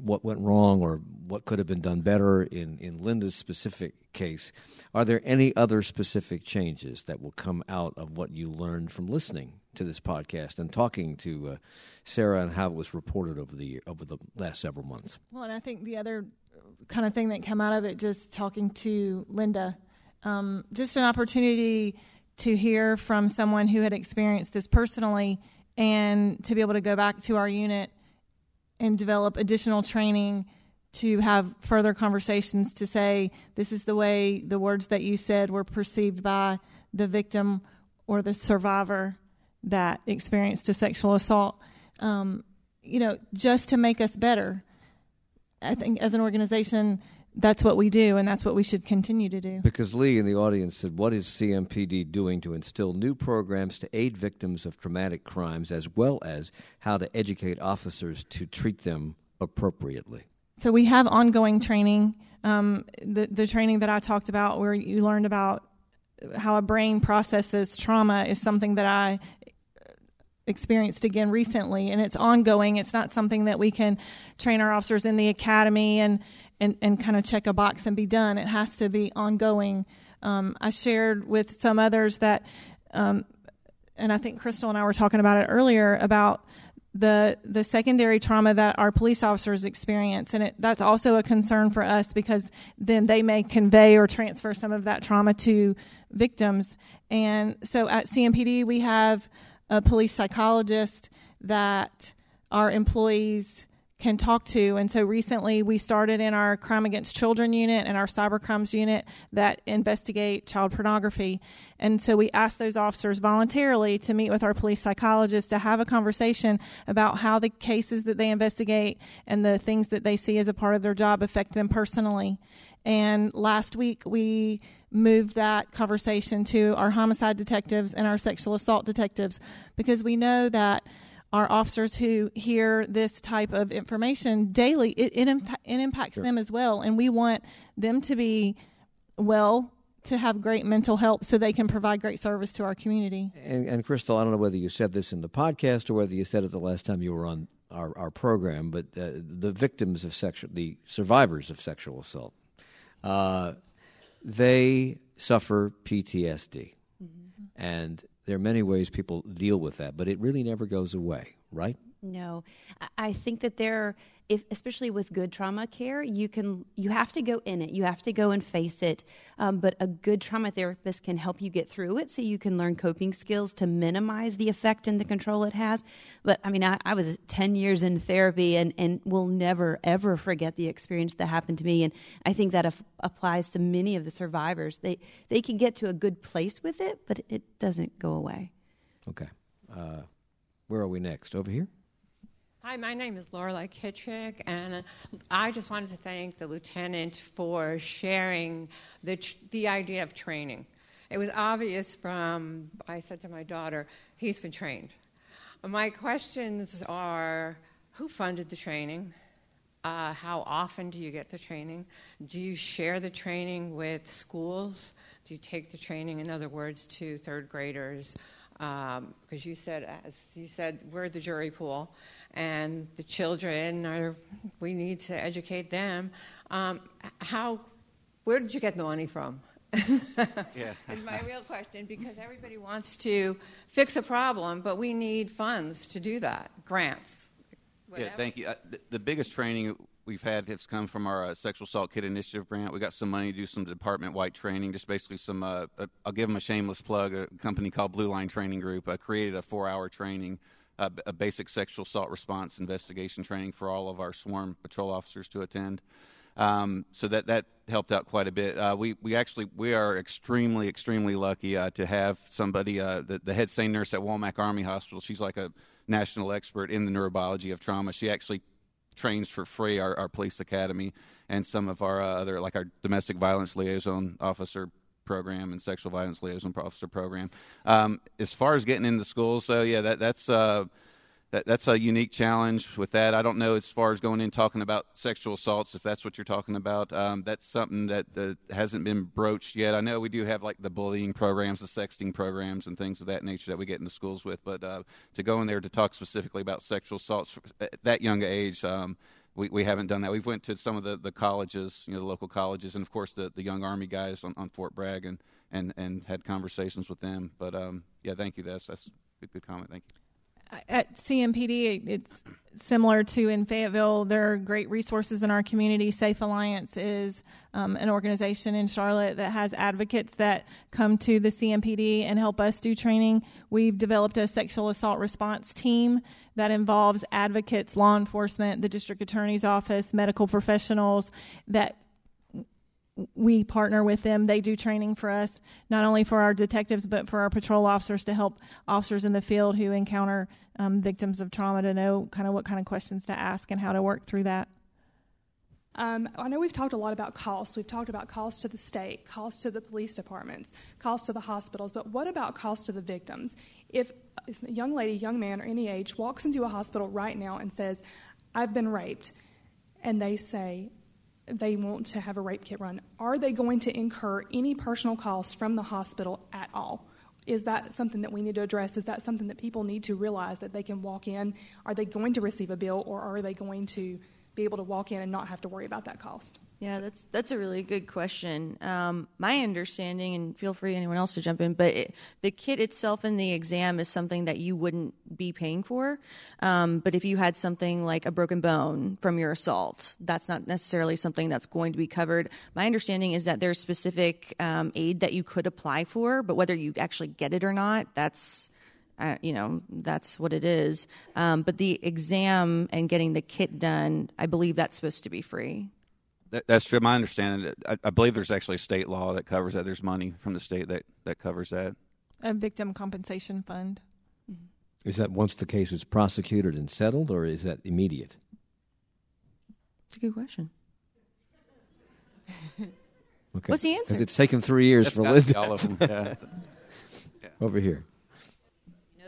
what went wrong or what could have been done better in, in Linda's specific case. Are there any other specific changes that will come out of what you learned from listening to this podcast and talking to uh, Sarah and how it was reported over the over the last several months? Well, and I think the other kind of thing that came out of it, just talking to Linda, um, just an opportunity to hear from someone who had experienced this personally and to be able to go back to our unit and develop additional training to have further conversations to say this is the way the words that you said were perceived by the victim or the survivor that experienced a sexual assault um, you know just to make us better i think as an organization that's what we do and that's what we should continue to do Because Lee in the audience said, What is CMPD doing to instill new programs to aid victims of traumatic crimes as well as how to educate officers to treat them appropriately? So we have ongoing training. Um, the the training that I talked about, where you learned about how a brain processes trauma, is something that I experienced again recently, and it's ongoing. It's not something that we can train our officers in the academy and and, and kind of check a box and be done. It has to be ongoing. Um, I shared with some others that, um, and I think Crystal and I were talking about it earlier about the the secondary trauma that our police officers experience, and it, that's also a concern for us because then they may convey or transfer some of that trauma to victims. And so at CMPD, we have a police psychologist that our employees can talk to. And so recently we started in our crime against children unit and our cyber crimes unit that investigate child pornography. And so we asked those officers voluntarily to meet with our police psychologist to have a conversation about how the cases that they investigate and the things that they see as a part of their job affect them personally. And last week we moved that conversation to our homicide detectives and our sexual assault detectives because we know that our officers who hear this type of information daily, it, it, impa- it impacts Sure. them as well. And we want them to be well, to have great mental health so they can provide great service to our community. And, and Crystal, I don't know whether you said this in the podcast or whether you said it the last time you were on our, our program, but uh, the victims of sexual, the survivors of sexual assault, uh, they suffer PTSD. And there are many ways people deal with that, but it really never goes away, right? No, I- I think that there, if especially with good trauma care, you can you have to go in it. You have to go and face it. Um, but a good trauma therapist can help you get through it, so you can learn coping skills to minimize the effect and the control it has. But I mean, I, I was ten years in therapy, and and will never ever forget the experience that happened to me. And I think that af- applies to many of the survivors. They they can get to a good place with it, but it doesn't go away. Okay. Uh, where are we next? Over here? Hi, my name is Lorelei Kittrick, and I just wanted to thank the lieutenant for sharing the, the idea of training. It was obvious from, I said to my daughter, he's been trained. My questions are who funded the training? Uh, how often do you get the training? Do you share the training with schools? Do you take the training, in other words, to third graders? Because you said, as you said, we're the jury pool, and the children are. We need to educate them. Um, how? Where did you get the money from? Yeah. is my real question because everybody wants to fix a problem, but we need funds to do that. Grants. Yeah, thank you. Uh, the, the biggest training we've had has come from our uh, sexual assault kit initiative grant. We got some money to do some department wide training. Just basically some. Uh, uh, I'll give them a shameless plug. A company called Blue Line Training Group uh, created a four hour training. Uh, a basic sexual assault response investigation training for all of our swarm patrol officers to attend. Um, so that that helped out quite a bit. Uh, we we actually we are extremely extremely lucky uh, to have somebody uh, the, the head SANE nurse at Womack Army Hospital. She's like a national expert in the neurobiology of trauma. She actually trains for free our, our police academy and some of our uh, other like our domestic violence liaison officer program and sexual violence liaison officer program. Um, as far as getting into schools, so yeah, that that's. Uh, that, that's a unique challenge with that. I don't know as far as going in talking about sexual assaults, if that's what you're talking about. Um, that's something that uh, hasn't been broached yet. I know we do have like the bullying programs, the sexting programs, and things of that nature that we get into schools with. But uh, to go in there to talk specifically about sexual assaults at that young age, um, we, we haven't done that. We've went to some of the, the colleges, you know, the local colleges, and of course the, the young Army guys on, on Fort Bragg, and, and, and had conversations with them. But um, yeah, thank you. That's that's a good comment. Thank you at CMPD, it's similar to in Fayetteville. There are great resources in our community. Safe Alliance is um, an organization in Charlotte that has advocates that come to the CMPD and help us do training. We've developed a sexual assault response team that involves advocates, law enforcement, the district attorney's office, medical professionals that we partner with them. They do training for us, not only for our detectives, but for our patrol officers to help officers in the field who encounter um, victims of trauma to know kind of what kind of questions to ask and how to work through that. Um, I know we've talked a lot about costs. We've talked about costs to the state, costs to the police departments, costs to the hospitals, but what about costs to the victims? If a young lady, young man, or any age walks into a hospital right now and says, I've been raped, and they say, they want to have a rape kit run, are they going to incur any personal costs from the hospital at all? Is that something that we need to address? Is that something that people need to realize that they can walk in? Are they going to receive a bill or are they going to be able to walk in and not have to worry about that cost? Yeah, that's that's a really good question. Um, my understanding, and feel free anyone else to jump in, but it, the kit itself and the exam is something that you wouldn't be paying for. Um, but if you had something like a broken bone from your assault, that's not necessarily something that's going to be covered. My understanding is that there's specific um, aid that you could apply for, but whether you actually get it or not, that's uh, you know that's what it is. Um, but the exam and getting the kit done, I believe that's supposed to be free. That, that's true. My understanding, I, I, believe there's actually a state law that covers that. There's money from the state that, that covers that. A victim compensation fund. Mm-hmm. Is that once the case is prosecuted and settled, or is that immediate? It's a good question. okay. What's the answer? It's taken three years That's for Linda. All of them. Yeah. Over here know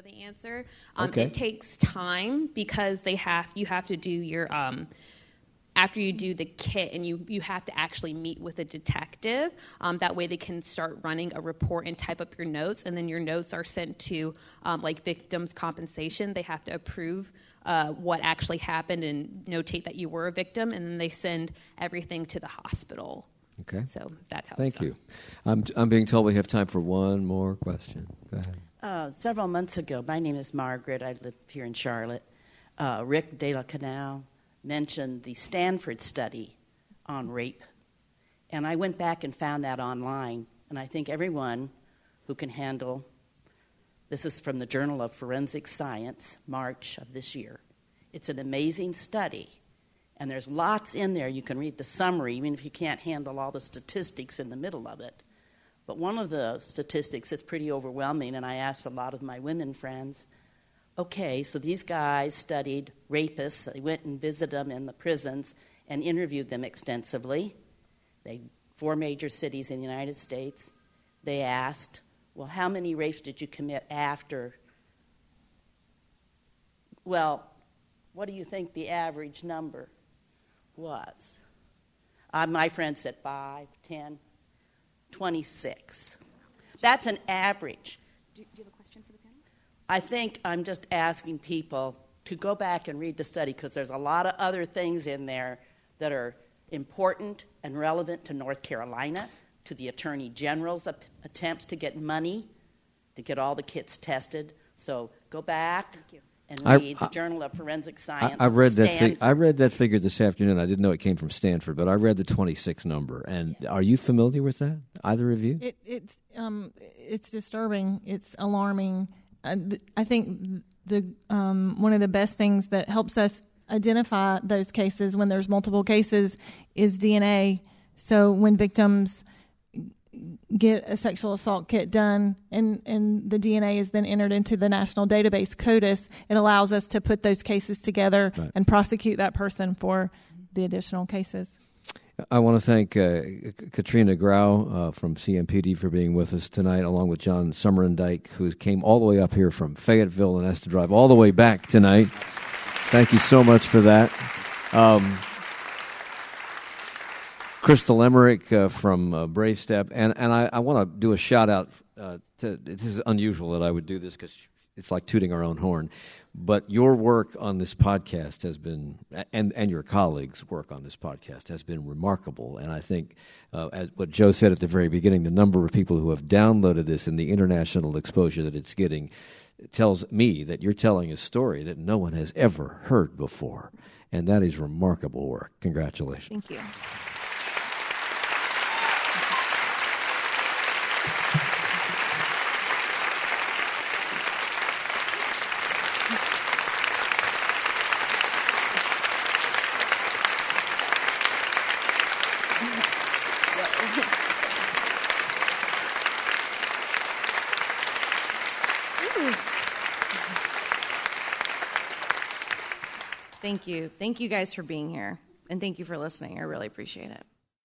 the answer. Um, okay. It takes time because they have you have to do your um, after you do the kit and you, you have to actually meet with a detective. Um, that way they can start running a report and type up your notes, and then your notes are sent to um, like victims compensation. They have to approve uh, what actually happened and notate that you were a victim, and then they send everything to the hospital. Okay. So that's how. Thank you. I'm I'm being told we have time for one more question. Go ahead. Uh, several months ago, my name is Margaret. I live here in Charlotte. Uh, Rick De La Canal mentioned the Stanford study on rape. And I went back and found that online. And I think everyone who can handle this is from the Journal of Forensic Science, March of this year. It's an amazing study. And there's lots in there. You can read the summary, even if you can't handle all the statistics in the middle of it. But one of the statistics that's pretty overwhelming, and I asked a lot of my women friends okay, so these guys studied rapists. They went and visited them in the prisons and interviewed them extensively. They four major cities in the United States. They asked, "Well, how many rapes did you commit after?" Well, what do you think the average number was? Uh, my friend said five, ten, twenty-six. That's an average. Do, do you have a question for the panel? I think I'm just asking people to go back and read the study because there's a lot of other things in there that are important and relevant to North Carolina, to the Attorney General's attempts to get money to get all the kits tested. So go back and read I, the Journal of Forensic Science. I, I read that. Fig- I read that figure this afternoon. I didn't know it came from Stanford, but I read the 26 number. And yeah. are you familiar with that? Either of you? It, it's um, it's disturbing. It's alarming. Uh, th- I think the um, one of the best things that helps us identify those cases when there's multiple cases is DNA. So when victims get a sexual assault kit done and, and the DNA is then entered into the national database CODIS, it allows us to put those cases together right. and prosecute that person for the additional cases. I want to thank uh, Katrina Graue uh, from CMPD for being with us tonight, along with John Somerindyke, who came all the way up here from Fayetteville and has to drive all the way back tonight. Thank you so much for that. Um, Crystal Emmerich uh, from uh, Brave Step, and and I, I want to do a shout out uh, to. This is unusual that I would do this because it's like tooting our own horn. But your work on this podcast has been, and, and your colleagues' work on this podcast has been remarkable. And I think, uh, as what Joe said at the very beginning, the number of people who have downloaded this and the international exposure that it's getting tells me that you're telling a story that no one has ever heard before. And that is remarkable work. Congratulations. Thank you. Thank you. Thank you guys for being here. And thank you for listening. I really appreciate it.